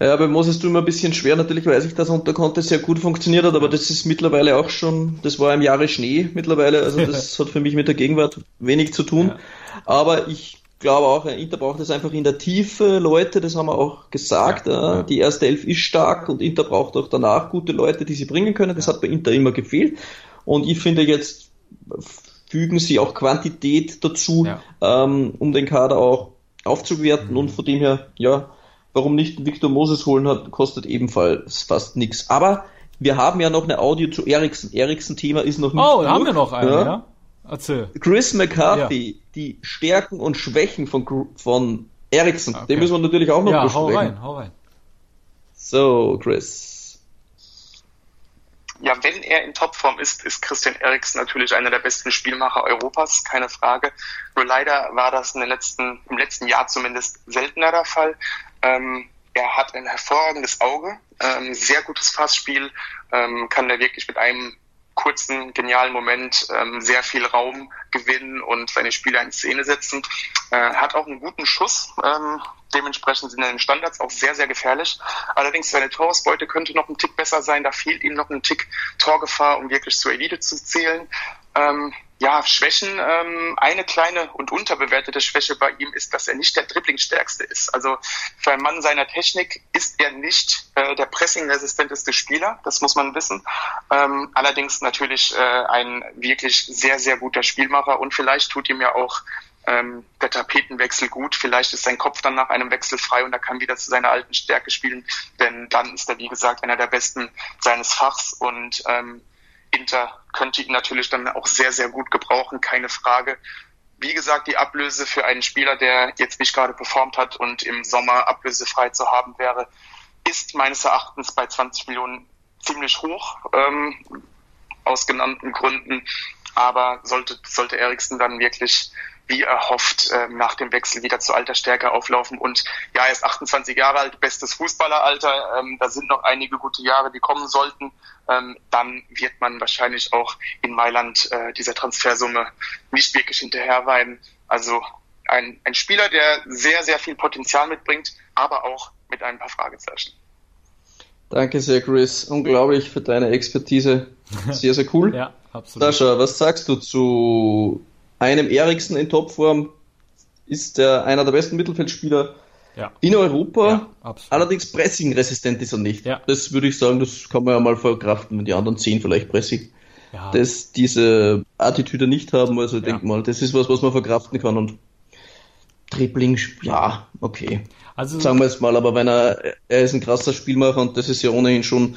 Ja, bei Moses tut mir ein bisschen schwer. Natürlich weiß ich, dass unter Conte sehr gut funktioniert hat, aber das ist mittlerweile auch schon, das war im Jahre Schnee mittlerweile, also das hat für mich mit der Gegenwart wenig zu tun. Ja. Aber ich glaube auch, Inter braucht es einfach in der Tiefe Leute, das haben wir auch gesagt. Ja, ja. Die erste Elf ist stark und Inter braucht auch danach gute Leute, die sie bringen können. Das hat bei Inter immer gefehlt. Und ich finde jetzt fügen sie auch Quantität dazu, ähm, um den Kader auch aufzuwerten Mhm. und von dem her, ja, warum nicht Victor Moses holen hat, kostet ebenfalls fast nichts. Aber wir haben ja noch eine Audio zu Eriksen. Eriksen-Thema ist noch nicht Oh, da haben wir noch eine, ja? Erzähl. Chris McCarthy, die Stärken und Schwächen von, von Eriksen, Okay. den müssen wir natürlich auch noch Ja, besprechen. hau rein, hau rein. So, Chris. Ja, wenn er in Topform ist, ist Christian Eriksen natürlich einer der besten Spielmacher Europas, keine Frage. Nur leider war das in den letzten, im letzten Jahr zumindest seltener der Fall. Ähm, er hat ein hervorragendes Auge, ähm, sehr gutes Passspiel, ähm, kann da wirklich mit einem kurzen, genialen Moment ähm, sehr viel Raum gewinnen und seine Spieler in Szene setzen. Äh, hat auch einen guten Schuss. Ähm, dementsprechend sind seine Standards auch sehr, sehr gefährlich. Allerdings seine Torausbeute könnte noch ein Tick besser sein. Da fehlt ihm noch ein Tick Torgefahr, um wirklich zur Elite zu zählen. Ähm, ja, Schwächen. Ähm, eine kleine und unterbewertete Schwäche bei ihm ist, dass er nicht der Dribblingstärkste ist. Also für einen Mann seiner Technik ist er nicht äh, der pressingresistenteste Spieler. Das muss man wissen. Ähm, allerdings natürlich äh, ein wirklich sehr, sehr guter Spielmacher und vielleicht tut ihm ja auch ähm, der Tapetenwechsel gut. Vielleicht ist sein Kopf dann nach einem Wechsel frei und er kann wieder zu seiner alten Stärke spielen, denn dann ist er, wie gesagt, einer der Besten seines Fachs und ähm, Inter könnte ihn natürlich dann auch sehr, sehr gut gebrauchen, keine Frage. Wie gesagt, die Ablöse für einen Spieler, der jetzt nicht gerade performt hat und im Sommer ablösefrei zu haben wäre, ist meines Erachtens bei 20 Millionen ziemlich hoch, ähm, aus genannten Gründen. Aber sollte, sollte Eriksen dann wirklich wie erhofft ähm, nach dem Wechsel wieder zu alter Stärke auflaufen. Und ja, er ist 28 Jahre alt, bestes Fußballeralter. Ähm, da sind noch einige gute Jahre, die kommen sollten. Ähm, dann wird man wahrscheinlich auch in Mailand äh, dieser Transfersumme nicht wirklich hinterherweinen. Also ein, ein Spieler, der sehr, sehr viel Potenzial mitbringt, aber auch mit ein paar Fragezeichen. Danke sehr, Chris. Unglaublich für deine Expertise. Sehr, sehr cool. Ja, absolut. Sascha, was sagst du zu einem Eriksen in Topform? Ist der einer der besten Mittelfeldspieler Ja. In Europa, ja, allerdings pressing-resistent ist er nicht. Ja. Das würde ich sagen, das kann man ja mal verkraften, wenn die anderen zehn vielleicht Pressing. Ja. Das, diese Attitüde nicht haben, also ich denke mal, das ist was, was man verkraften kann und Dribbling, ja, okay. Also, Sagen wir es mal, aber wenn er, er ist ein krasser Spielmacher und das ist ja ohnehin schon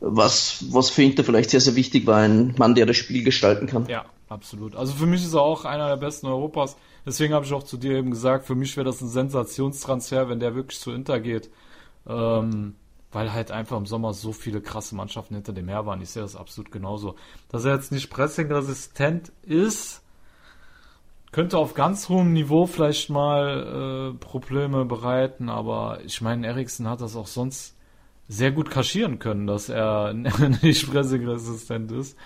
was, was für Inter vielleicht sehr, sehr wichtig war, ein Mann, der das Spiel gestalten kann. Ja, absolut. Also für mich ist er auch einer der besten Europas. Deswegen habe ich auch zu dir eben gesagt, für mich wäre das ein Sensationstransfer, wenn der wirklich zu Inter geht. Ähm, weil halt einfach im Sommer so viele krasse Mannschaften hinter dem her waren. Ich sehe das absolut genauso. Dass er jetzt nicht pressingresistent ist, könnte auf ganz hohem Niveau vielleicht mal äh, Probleme bereiten, aber ich meine, Eriksen hat das auch sonst sehr gut kaschieren können, dass er nicht pressingresistent ist.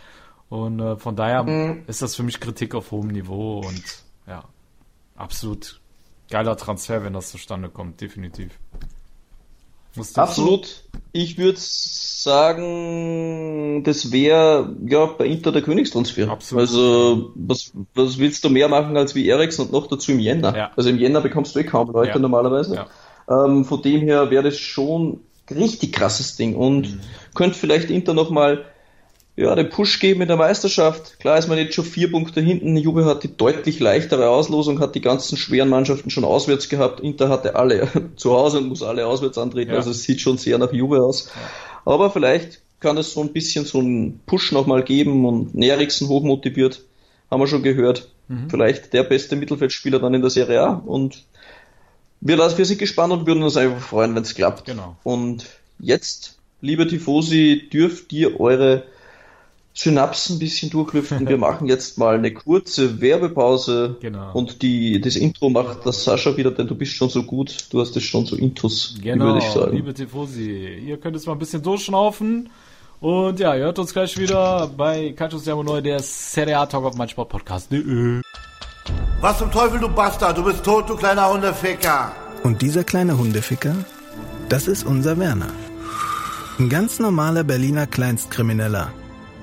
Und äh, von daher mhm. ist das für mich Kritik auf hohem Niveau und ja, absolut geiler Transfer, wenn das zustande kommt, definitiv. Absolut. Ich würde sagen, das wäre ja bei Inter der Königstransfer. Absolut. Also was, was willst du mehr machen als wie Ericsson und noch dazu im Jänner? Ja. Also im Jänner bekommst du eh kaum Leute ja. normalerweise. Ja. Ähm, von dem her wäre das schon richtig krasses Ding und mhm. könnte vielleicht Inter nochmal ja, den Push geben in der Meisterschaft. Klar ist man jetzt schon vier Punkte hinten. Juve hat die deutlich leichtere Auslosung, hat die ganzen schweren Mannschaften schon auswärts gehabt. Inter hatte alle zu Hause und muss alle auswärts antreten. Ja. Also es sieht schon sehr nach Juve aus. Ja. Aber vielleicht kann es so ein bisschen so einen Push nochmal geben und Nerixen hochmotiviert. Haben wir schon gehört. Mhm. Vielleicht der beste Mittelfeldspieler dann in der Serie A. Und wir, wir sind gespannt und würden uns einfach freuen, wenn es klappt. Genau. Und jetzt, liebe Tifosi, dürft ihr eure Synapsen ein bisschen durchlüften. Wir machen jetzt mal eine kurze Werbepause genau. und die, das Intro macht das Sascha wieder, denn du bist schon so gut, du hast es schon so Intus, genau, würde ich sagen. liebe Tifosi, ihr könnt jetzt mal ein bisschen durchschnaufen und ja, ihr hört uns gleich wieder bei Calcio Siamo Neu, der Serie A Talk auf mein Sportpodcast.de. Was zum Teufel, du Bastard, du bist tot, du kleiner Hundeficker. Und dieser kleine Hundeficker, das ist unser Werner. Ein ganz normaler Berliner Kleinstkrimineller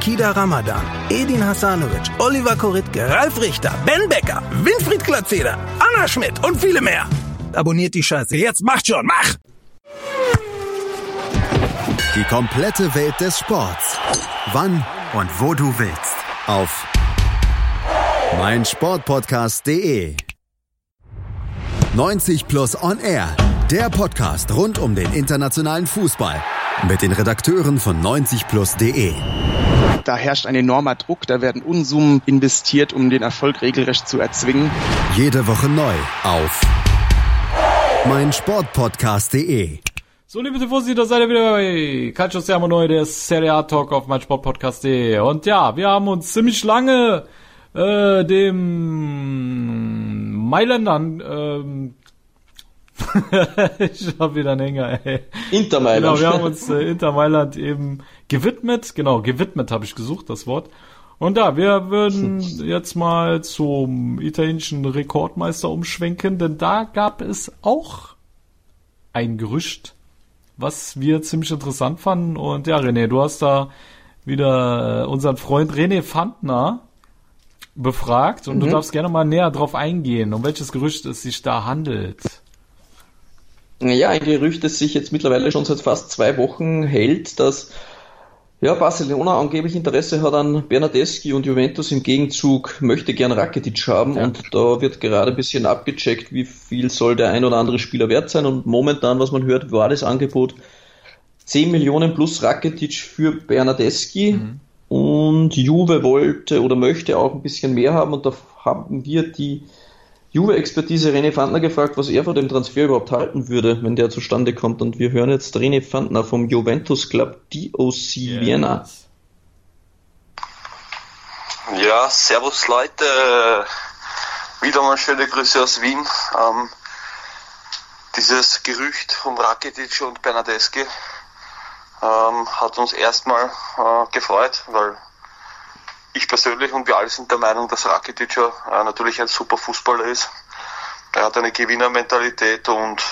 Kida Ramadan, Edin Hasanovic, Oliver Koritke, Ralf Richter, Ben Becker, Winfried Glatzeder, Anna Schmidt und viele mehr. Abonniert die Scheiße. Jetzt macht schon, mach! Die komplette Welt des Sports. Wann und wo du willst. Auf meinsportpodcast.de 90 Plus On Air. Der Podcast rund um den internationalen Fußball. Mit den Redakteuren von 90plus.de. Da herrscht ein enormer Druck, da werden Unsummen investiert, um den Erfolg regelrecht zu erzwingen. Jede Woche neu auf meinsportpodcast.de. So, liebe Tifosi, da seid ihr wieder bei Calcio Siamo Neu, der Serie A Talk auf meinsportpodcast.de. Und ja, wir haben uns ziemlich lange äh, dem Mailändern ähm, ich hab wieder einen Hänger, ey. Inter Mailand. Genau, wir haben uns äh, Inter Mailand eben gewidmet. Genau, gewidmet habe ich gesucht, das Wort. Und da, wir würden jetzt mal zum italienischen Rekordmeister umschwenken, denn da gab es auch ein Gerücht, was wir ziemlich interessant fanden. Und ja, René, du hast da wieder äh, unseren Freund René Fandner befragt und mhm. du darfst gerne mal näher drauf eingehen, um welches Gerücht es sich da handelt. Ja, ein Gerücht, das sich jetzt mittlerweile schon seit fast zwei Wochen hält, dass ja, Barcelona angeblich Interesse hat an Bernadeschi und Juventus im Gegenzug möchte gern Rakitic haben ja. und da wird gerade ein bisschen abgecheckt, wie viel soll der ein oder andere Spieler wert sein und momentan, was man hört, war das Angebot 10 Millionen plus Rakitic für Bernadeschi mhm. und Juve wollte oder möchte auch ein bisschen mehr haben und da haben wir die Juve-Expertise René Fandner gefragt, was er von dem Transfer überhaupt halten würde, wenn der zustande kommt. Und wir hören jetzt René Fandner vom Juventus Club DOC Vienna. Ja, servus Leute. Wieder mal schöne Grüße aus Wien. Ähm, dieses Gerücht um Rakitic und Bernadeschi ähm, hat uns erstmal äh, gefreut, weil ich persönlich und wir alle sind der Meinung, dass Rakitic ja äh, natürlich ein super Fußballer ist. Er hat eine Gewinnermentalität und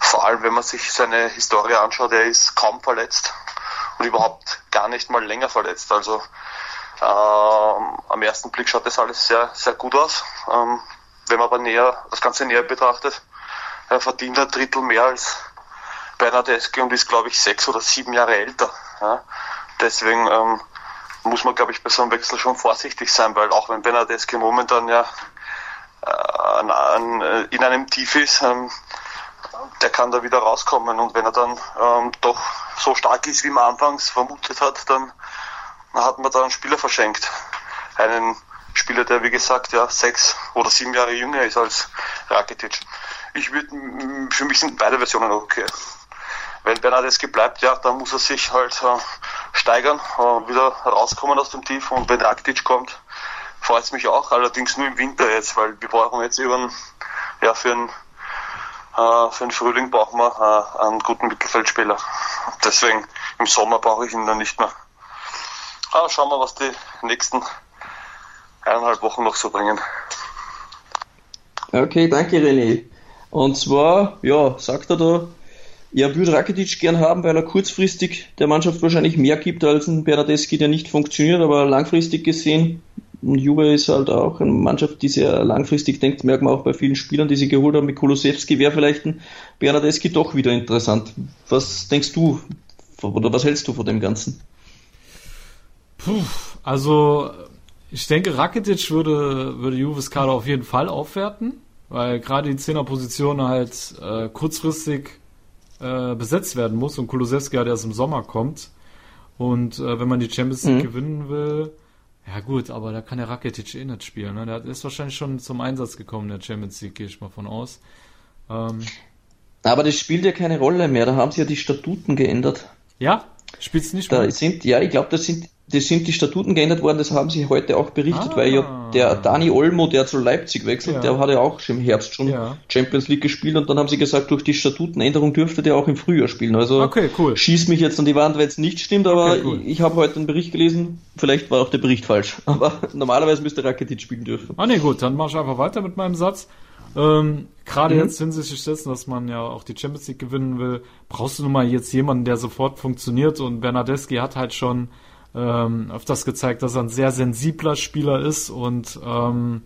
vor allem, wenn man sich seine Historie anschaut, er ist kaum verletzt und überhaupt gar nicht mal länger verletzt. Also ähm, am ersten Blick schaut das alles sehr, sehr gut aus. Ähm, wenn man aber näher, das Ganze näher betrachtet, er verdient ein Drittel mehr als Bernadeschi und ist, glaube ich, sechs oder sieben Jahre älter. Ja. Deswegen ähm, muss man, glaube ich, bei so einem Wechsel schon vorsichtig sein, weil auch wenn Bernadeschi momentan ja äh, in einem Tief ist, ähm, der kann da wieder rauskommen und wenn er dann ähm, doch so stark ist, wie man anfangs vermutet hat, dann hat man da einen Spieler verschenkt. Einen Spieler, der wie gesagt ja sechs oder sieben Jahre jünger ist als Rakitic. Ich würde, für mich sind beide Versionen okay. Wenn Bernadeschi bleibt, ja, dann muss er sich halt äh, steigern, äh, wieder rauskommen aus dem Tief und wenn Rakitic kommt, freut es mich auch, allerdings nur im Winter jetzt, weil wir brauchen jetzt über ja, für einen äh, für den Frühling brauchen wir äh, einen guten Mittelfeldspieler. Deswegen im Sommer brauche ich ihn dann nicht mehr. Aber schauen wir, was die nächsten eineinhalb Wochen noch so bringen. Okay, danke René. Und zwar, ja, sagt er da, er würde Rakitic gern haben, weil er kurzfristig der Mannschaft wahrscheinlich mehr gibt als ein Bernadeschi, der nicht funktioniert, aber langfristig gesehen und Juve ist halt auch eine Mannschaft, die sehr langfristig denkt, merkt man auch bei vielen Spielern, die sie geholt haben. Mit Kulusewski wäre vielleicht ein Bernadeschi doch wieder interessant. Was denkst du oder was hältst du von dem Ganzen? Puh, also ich denke, Rakitic würde, würde Juves Kader auf jeden Fall aufwerten, weil gerade die Zehnerposition halt äh, kurzfristig äh, besetzt werden muss und Kulusewski halt erst im Sommer kommt. Und äh, wenn man die Champions League mhm. gewinnen will, ja gut, aber da kann der Rakitic eh nicht spielen. Ne? Der ist wahrscheinlich schon zum Einsatz gekommen in der Champions League, gehe ich mal von aus. Ähm, aber das spielt ja keine Rolle mehr. Da haben sie ja die Statuten geändert. Ja? Spielt es nicht mehr? Da sind, ja, ich glaube, das sind das sind die Statuten geändert worden, das haben sie heute auch berichtet, ah. weil ja der Dani Olmo, der zu Leipzig wechselt, ja. der hat ja auch schon im Herbst schon ja. Champions League gespielt und dann haben sie gesagt, durch die Statutenänderung dürfte der auch im Frühjahr spielen. Also okay, cool. schieß mich jetzt an die Wand, wenn es nicht stimmt, aber okay, cool. ich, ich habe heute einen Bericht gelesen, vielleicht war auch der Bericht falsch, aber normalerweise müsste Rakitic spielen dürfen. Ah ne, gut, dann mach ich einfach weiter mit meinem Satz. Ähm, Gerade mhm. jetzt hinsichtlich dessen, dass man ja auch die Champions League gewinnen will, brauchst du nun mal jetzt jemanden, der sofort funktioniert und Bernadeschi hat halt schon ähm, öfters gezeigt, dass er ein sehr sensibler Spieler ist und ähm,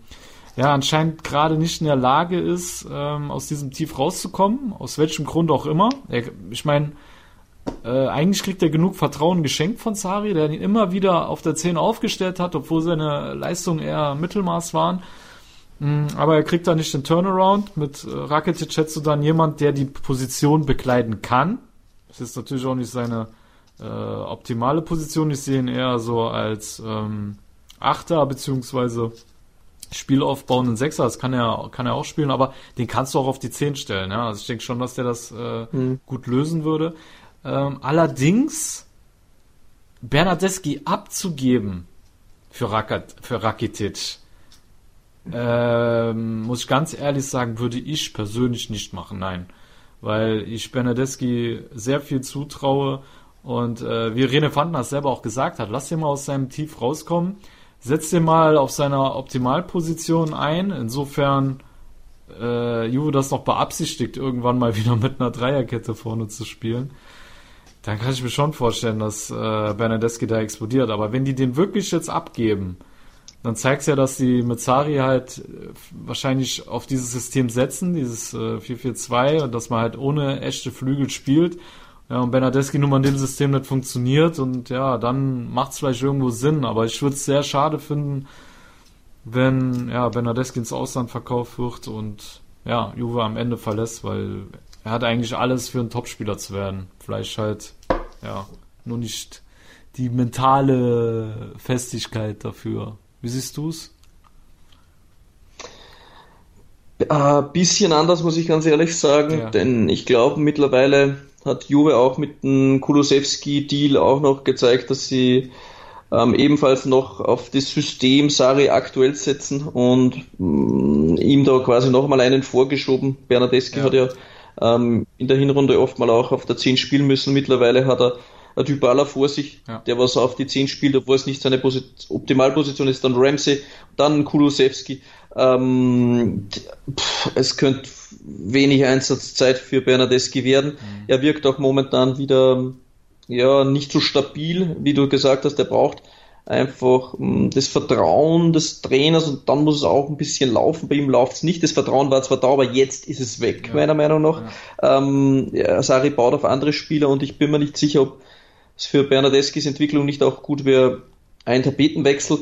ja, anscheinend gerade nicht in der Lage ist, ähm, aus diesem Tief rauszukommen, aus welchem Grund auch immer. Er, ich meine, äh, eigentlich kriegt er genug Vertrauen geschenkt von Sari, der ihn immer wieder auf der 10 aufgestellt hat, obwohl seine Leistungen eher Mittelmaß waren. Mm, aber er kriegt da nicht den Turnaround. Mit äh, Rakitic hättest du dann jemand, der die Position bekleiden kann. Das ist natürlich auch nicht seine äh, optimale Position. Ich sehe ihn eher so als ähm, Achter beziehungsweise spielaufbauenden Sechser. Das kann er, kann er auch spielen, aber den kannst du auch auf die Zehn stellen. Ja? Also ich denke schon, dass der das äh, mhm. gut lösen würde. Ähm, allerdings Bernadeschi abzugeben für, Rakat, für Rakitic, ähm, muss ich ganz ehrlich sagen, würde ich persönlich nicht machen, nein. Weil ich Bernadeschi sehr viel zutraue und äh, wie Rene Fandner selber auch gesagt hat, lass ihn mal aus seinem Tief rauskommen, setz ihn mal auf seiner Optimalposition ein. Insofern äh, Juve das noch beabsichtigt, irgendwann mal wieder mit einer Dreierkette vorne zu spielen. Dann kann ich mir schon vorstellen, dass äh, Bernadeschi da explodiert. Aber wenn die den wirklich jetzt abgeben, dann zeigt es ja, dass die mit halt äh, wahrscheinlich auf dieses System setzen, dieses äh, 4-4-2, und dass man halt ohne echte Flügel spielt ja, und Bernadeschi nun mal in dem System nicht funktioniert und ja, dann macht es vielleicht irgendwo Sinn, aber ich würde es sehr schade finden, wenn ja, Bernadeschi ins Ausland verkauft wird und ja, Juve am Ende verlässt, weil er hat eigentlich alles für einen Topspieler zu werden. Vielleicht halt, ja, nur nicht die mentale Festigkeit dafür. Wie siehst du es? Äh, bisschen anders, muss ich ganz ehrlich sagen, ja. denn ich glaube mittlerweile hat Juve auch mit dem Kulusewski-Deal auch noch gezeigt, dass sie ähm, ebenfalls noch auf das System Sari aktuell setzen und mh, mm, ihm da quasi nochmal einen vorgeschoben. Bernadeschi ja. hat ja ähm, in der Hinrunde oft mal auch auf der 10 spielen müssen. Mittlerweile hat er ein Dybala vor sich, Ja. der was auf die 10 spielt, obwohl es nicht seine Posi Optimalposition ist, dann Ramsey, dann Kulusewski. Ähm, pff, es könnte wenig Einsatzzeit für Bernadeschi werden. Er wirkt auch momentan wieder ja nicht so stabil, wie du gesagt hast. Er braucht einfach mh, das Vertrauen des Trainers und dann muss es auch ein bisschen laufen. Bei ihm läuft es nicht. Das Vertrauen war zwar da, aber jetzt ist es weg, meiner Meinung nach. Ähm, ja, Sari baut auf andere Spieler und ich bin mir nicht sicher, ob es für Bernadeskis Entwicklung nicht auch gut wäre, ein Tapetenwechsel.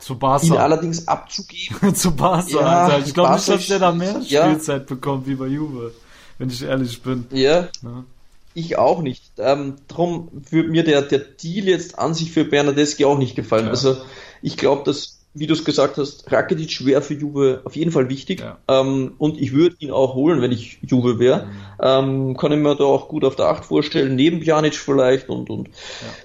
Zu Ihn Barca. allerdings abzugeben. Zu Barca. Ja, Alter. Ich glaube nicht, dass der da mehr ja. Spielzeit bekommt wie bei Juve. Wenn ich ehrlich bin. Ja, Ne? ich auch nicht. Ähm, drum würde mir der, der Deal jetzt an sich für Bernadeschi auch nicht gefallen. Ja. Also ich glaube, dass, wie du es gesagt hast, Rakitic wäre für Juve auf jeden Fall wichtig. Ja. Ähm, und ich würde ihn auch holen, wenn ich Juve wäre. Mhm. Ähm, kann ich mir da auch gut auf der Acht vorstellen, neben Pjanic vielleicht und, und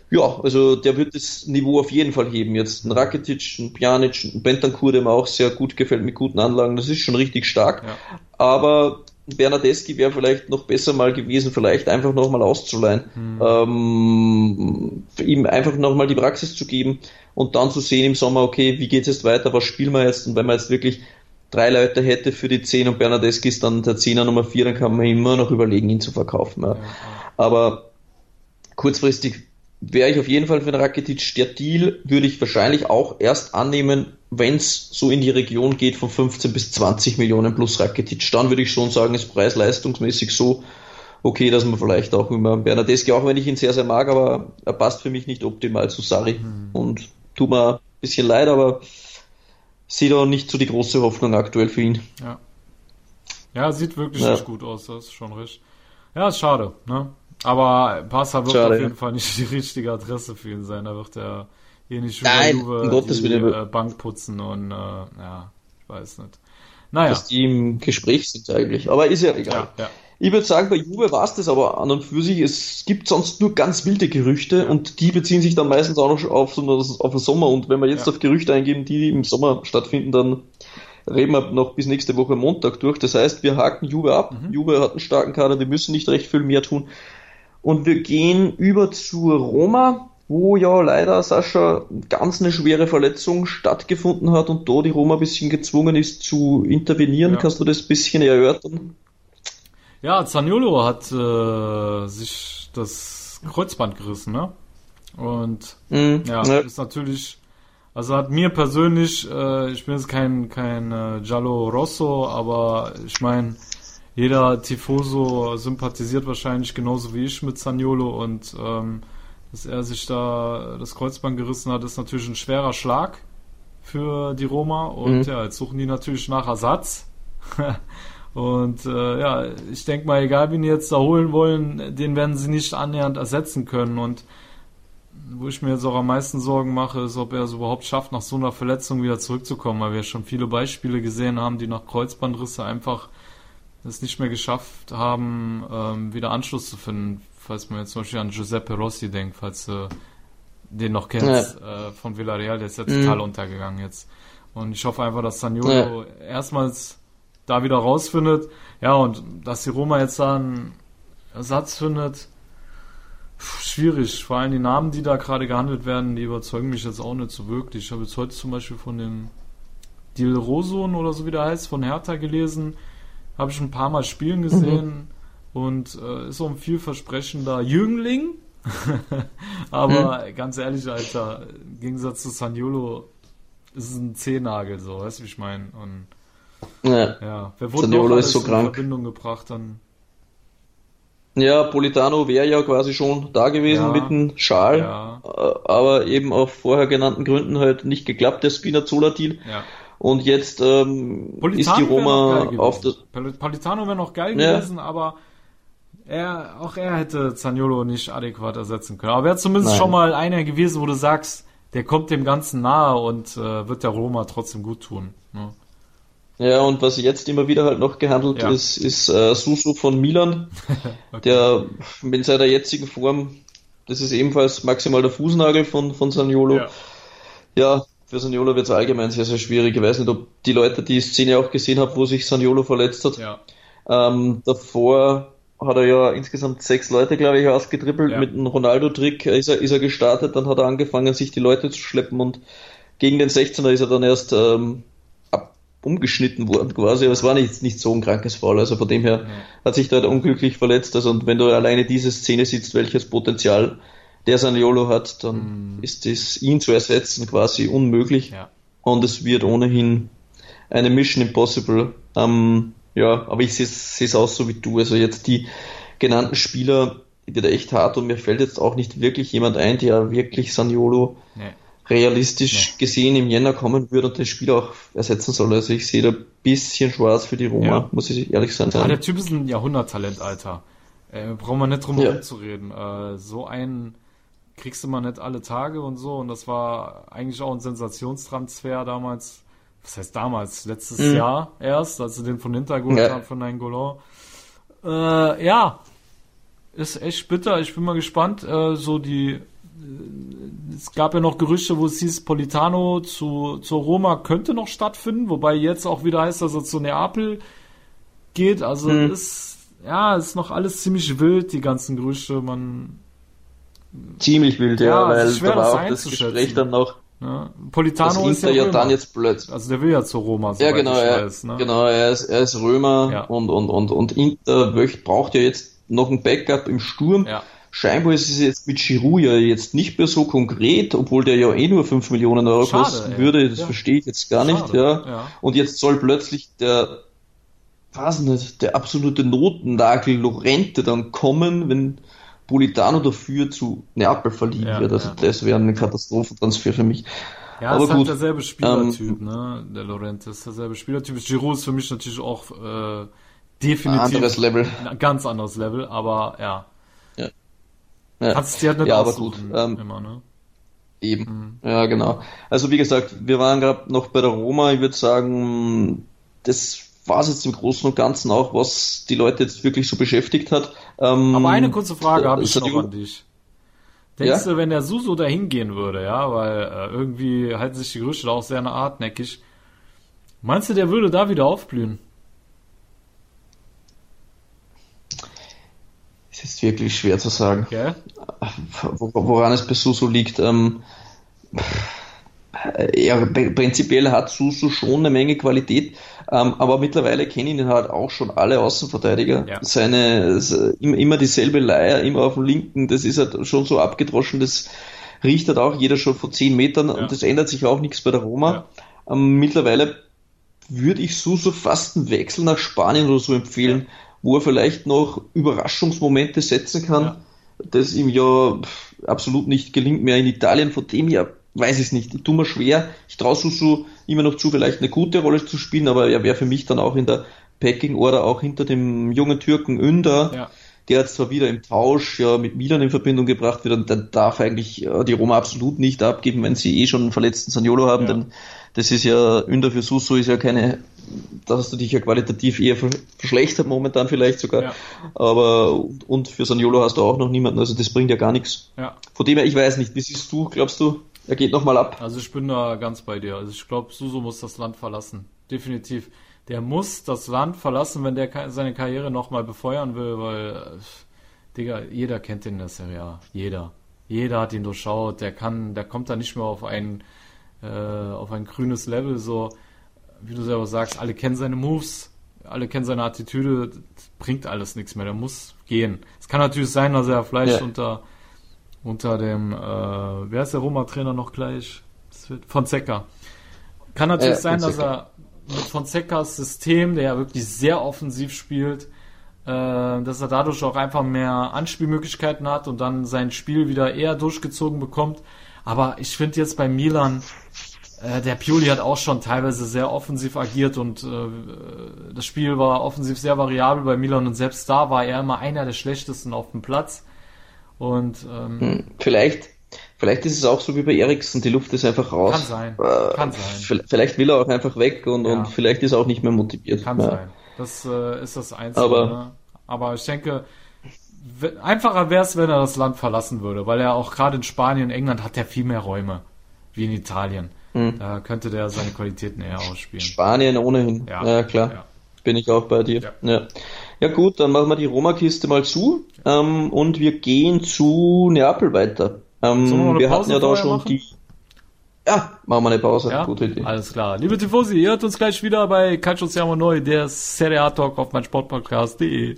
ja. also der wird das Niveau auf jeden Fall heben. Jetzt ein Rakitic, ein Pjanic, ein Bentancur, der mir auch sehr gut gefällt mit guten Anlagen, das ist schon richtig stark. Ja. Aber Bernadeschi wäre vielleicht noch besser mal gewesen, vielleicht einfach nochmal auszuleihen. Ähm, ihm einfach nochmal die Praxis zu geben und dann zu sehen im Sommer, okay, wie geht's jetzt weiter, was spielen wir jetzt? Und wenn man jetzt wirklich drei Leute hätte für die 10 und Bernadeschi ist dann der 10er Nummer 4, dann kann man immer noch überlegen, ihn zu verkaufen. Ja. Aber kurzfristig wäre ich auf jeden Fall für den Rakitic. Der Deal würde ich wahrscheinlich auch erst annehmen, wenn es so in die Region geht von 15 bis 20 Millionen plus Rakitic. Dann würde ich schon sagen, ist preis-leistungsmäßig so okay, dass man vielleicht auch immer Bernadeschi, auch wenn ich ihn sehr, sehr mag, aber er passt für mich nicht optimal zu Sarri. Und tut mir ein bisschen leid, aber sehe da nicht so die große Hoffnung aktuell für ihn. Ja. Ja, sieht wirklich Ja. nicht gut aus, das ist schon recht. Ja, ist schade, ne? Aber Barca wird Schade, auf jeden ja. Fall nicht die richtige Adresse für ihn sein. Da wird er hier nicht über Nein, Juve um Gottes die Willen. äh, Bank putzen und äh, ja, ich weiß nicht. Naja, Dass die im Gespräch sind eigentlich. Aber ist ja egal. ja, ja. Ich würde sagen, bei Juve war es das aber an und für sich. Es gibt sonst nur ganz wilde Gerüchte und die beziehen sich dann meistens auch noch auf, auf den Sommer. Und wenn wir jetzt auf Gerüchte eingeben, die im Sommer stattfinden, dann reden wir noch bis nächste Woche Montag durch. Das heißt, wir haken Juve ab. Juve hat einen starken Kader, die müssen nicht recht viel mehr tun. Und wir gehen über zur Roma, wo ja leider Sascha ganz eine schwere Verletzung stattgefunden hat und da die Roma ein bisschen gezwungen ist zu intervenieren. Ja. Kannst du das ein bisschen erörtern? Ja, Zaniolo hat äh, sich das Kreuzband gerissen, ne? Und Mhm. ja, Ja. ist natürlich, also hat mir persönlich, äh, ich bin jetzt kein kein äh, Giallo Rosso, aber ich meine, jeder Tifoso sympathisiert wahrscheinlich genauso wie ich mit Zaniolo und ähm, dass er sich da das Kreuzband gerissen hat, ist natürlich ein schwerer Schlag für die Roma und Mhm. ja, jetzt suchen die natürlich nach Ersatz. Und äh, ja, ich denke mal, egal wen die jetzt da holen wollen, den werden sie nicht annähernd ersetzen können. Und wo ich mir jetzt auch am meisten Sorgen mache, ist, ob er es überhaupt schafft, nach so einer Verletzung wieder zurückzukommen, weil wir schon viele Beispiele gesehen haben, die nach Kreuzbandrisse einfach es nicht mehr geschafft haben, ähm, wieder Anschluss zu finden. Falls man jetzt zum Beispiel an Giuseppe Rossi denkt, falls du den noch kennst, äh, von Villarreal, der ist ja Mhm. total untergegangen jetzt. Und ich hoffe einfach, dass Saniolo erstmals da wieder rausfindet. Ja, und dass die Roma jetzt da einen Ersatz findet, schwierig. Vor allem die Namen, die da gerade gehandelt werden, die überzeugen mich jetzt auch nicht so wirklich. Ich habe jetzt heute zum Beispiel von dem Dil Roson oder so wie der heißt, von Hertha gelesen. Habe ich ein paar Mal spielen gesehen und äh, ist auch ein vielversprechender Jüngling. Aber ganz ehrlich, Alter, im Gegensatz zu Saniolo ist es ein Zehnagel, so, weißt du, wie ich meine? Und Ja. ja, wer wurde Zaniolo noch ist so in krank. Verbindung gebracht, dann Ja, Politano wäre ja quasi schon da gewesen Ja. mit dem Schal, Ja. äh, aber eben auf vorher genannten Gründen halt nicht geklappt, der Spinazzola-Deal. ja. Und jetzt ähm, ist die Roma auf das. Pol- Politano wäre noch geil Ja. gewesen, aber er, auch er hätte Zaniolo nicht adäquat ersetzen können. Aber wäre zumindest Nein. schon mal einer gewesen, wo du sagst, der kommt dem Ganzen nahe und äh, wird der Roma trotzdem gut tun. Ne? Ja, und was jetzt immer wieder halt noch gehandelt Ja. ist, ist äh, Susu von Milan, der mit seiner jetzigen Form, das ist ebenfalls maximal der Fußnagel von, von Saniolo. Ja. Ja, für Saniolo wird es allgemein sehr, sehr schwierig. Ich weiß nicht, ob die Leute die Szene auch gesehen haben, wo sich Saniolo verletzt hat. Ja. Ähm, davor hat er ja insgesamt sechs Leute, glaube ich, ausgetrippelt. Ja. Mit einem Ronaldo-Trick ist er, ist er gestartet, dann hat er angefangen, sich die Leute zu schleppen und gegen den 16er ist er dann erst ähm, ab, umgeschnitten worden quasi. Aber es war nicht, nicht so ein krankes Foul. Also von dem her hat sich da halt unglücklich verletzt. Also und wenn du alleine diese Szene siehst, welches Potenzial der Saniolo hat, dann ist es ihn zu ersetzen quasi unmöglich. Ja. Und es wird ohnehin eine Mission Impossible. Ähm, ja, aber ich sehe es auch so wie du. Also jetzt die genannten Spieler, die wird echt hart und mir fällt jetzt auch nicht wirklich jemand ein, der wirklich Saniolo Nee. realistisch gesehen im Jänner kommen würde und den Spieler auch ersetzen soll. Also ich sehe da ein bisschen schwarz für die Roma, Ja. muss ich ehrlich sein. Ah, der Typ ist ein Jahrhunderttalent, Alter. Äh, brauchen wir nicht drum Ja. herum zu reden. Äh, so einen kriegst du mal nicht alle Tage und so. Und das war eigentlich auch ein Sensationstransfer damals. Was heißt damals? Letztes Mhm. Jahr erst, als sie den von Inter geholt Ja. haben, von Nainggolan. Äh, ja. Ist echt bitter. Ich bin mal gespannt. Äh, so die, äh, es gab ja noch Gerüchte, wo es hieß, Politano zu, zur Roma könnte noch stattfinden, wobei jetzt auch wieder heißt, dass er zu Neapel geht. Also Hm. ist, ja, ist noch alles ziemlich wild, die ganzen Gerüchte. Man, Ziemlich wild, ja, Ja, weil da war auch das. Gespräch dann noch, dass Politano ist Inter ja, ja Römer. dann jetzt plötzlich Also der will ja zur Roma, Ja, soweit genau, er, weiß. Ne? genau, er ist, er ist Römer Ja. und, und, und, und Inter möcht, braucht ja jetzt noch ein Backup im Sturm. Ja. Scheinbar ist es jetzt mit Giroud ja jetzt nicht mehr so konkret, obwohl der ja eh nur 5 Millionen Euro Schade, kosten ey. würde, das Ja. verstehe ich jetzt gar nicht, Schade, ja. ja. Und jetzt soll plötzlich der, weiß nicht, der absolute Notennagel Lorente dann kommen, wenn Politano dafür zu Neapel verliehen Ja, wird. Also ja. das wäre ein Katastrophentransfer für mich. Ja, Aber ist halt gut, derselbe Spielertyp, ne? Der Lorente ist derselbe Spielertyp. Giroud ist für mich natürlich auch äh, definitiv Anderes Level. ein ganz anderes Level, aber ja. Ja, Kannst dir halt nicht ja aber gut. Ähm, immer, ne? Eben. Ja, genau. Also wie gesagt, wir waren gerade noch bei der Roma. Ich würde sagen, das war es jetzt im Großen und Ganzen auch, was die Leute jetzt wirklich so beschäftigt hat. Ähm, Aber eine kurze Frage habe ich noch an dich. Denkst Ja? du, wenn der Suso da hingehen würde, ja, weil äh, irgendwie halten sich die Gerüchte auch sehr hartnäckig, meinst du, der würde da wieder aufblühen? Es ist wirklich schwer zu sagen, wo- woran es bei Suso liegt. Ähm, ja, p- prinzipiell hat Suso schon eine Menge Qualität, ähm, aber mittlerweile kennen ihn halt auch schon alle Außenverteidiger. Ja. Seine se- im- immer dieselbe Leier, immer auf dem linken, das ist halt schon so abgedroschen, das riecht halt auch jeder schon vor zehn Metern Ja. und das ändert sich auch nichts bei der Roma. Ähm, mittlerweile würde ich Suso fast einen Wechsel nach Spanien oder so empfehlen, wo er vielleicht noch Überraschungsmomente setzen kann, Ja. das ihm ja absolut nicht gelingt mehr in Italien. Von dem her weiß ich nicht. Ich tue mir schwer. Ich traue Suso immer noch zu, vielleicht eine gute Rolle zu spielen, aber er wäre für mich dann auch in der Packing Order auch hinter dem jungen Türken Ünder. Ja. Der jetzt zwar wieder im Tausch ja mit Milan in Verbindung gebracht wird und dann darf eigentlich äh, die Roma absolut nicht abgeben, wenn sie eh schon einen verletzten Saniolo haben, Ja. denn das ist ja, Ünder für Suso ist ja keine, da hast du dich ja qualitativ eher ver- verschlechtert momentan vielleicht sogar, Ja. aber und, und für Saniolo hast du auch noch niemanden, also das bringt ja gar nichts. Ja. Von dem her, ich weiß nicht, wie siehst du, glaubst du, er geht nochmal ab? Also ich bin da ganz bei dir. Also ich glaube, Suso muss das Land verlassen. Definitiv. Der muss das Land verlassen, wenn der seine Karriere nochmal befeuern will, weil, äh, Digga, jeder kennt den in der Serie A. Jeder. Jeder hat ihn durchschaut. Der kann, der kommt da nicht mehr auf ein, äh, auf ein grünes Level, so, wie du selber sagst, alle kennen seine Moves, alle kennen seine Attitüde, das bringt alles nichts mehr. Der muss gehen. Es kann natürlich sein, dass er vielleicht Ja. unter unter dem, äh, wer ist der Roma-Trainer noch gleich? Fonseca. Kann natürlich Ja, sein, dass er mit Fonsecas System, der ja wirklich sehr offensiv spielt, äh, dass er dadurch auch einfach mehr Anspielmöglichkeiten hat und dann sein Spiel wieder eher durchgezogen bekommt. Aber ich finde jetzt bei Milan, äh, der Pioli hat auch schon teilweise sehr offensiv agiert und äh, das Spiel war offensiv sehr variabel bei Milan und selbst da war er immer einer der schlechtesten auf dem Platz. Und ähm, Hm, Vielleicht, vielleicht ist es auch so wie bei Eriksen, die Luft ist einfach raus. Kann sein, Äh, kann sein. Vielleicht will er auch einfach weg und, Ja. und vielleicht ist er auch nicht mehr motiviert. Kann Ja. sein. Das äh, ist das Einzige. Aber- ne? Aber ich denke, einfacher wäre es, wenn er das Land verlassen würde, weil er auch gerade in Spanien, England hat er viel mehr Räume wie in Italien. Hm. Da könnte der seine Qualitäten eher ausspielen. Spanien ohnehin. Ja, Ja, klar. ja. Bin ich auch bei dir. Ja, ja. Ja gut, dann machen wir die Roma-Kiste mal zu ähm, und wir gehen zu Neapel weiter. Ähm, wir, wir hatten ja da schon machen? die. Ja, machen wir eine Pause. Ja, Gute Idee. Alles klar. Liebe Tifosi, ihr hört uns gleich wieder bei Calcio Siamo Neu, der Serie A Talk auf mein Sportpodcast.de.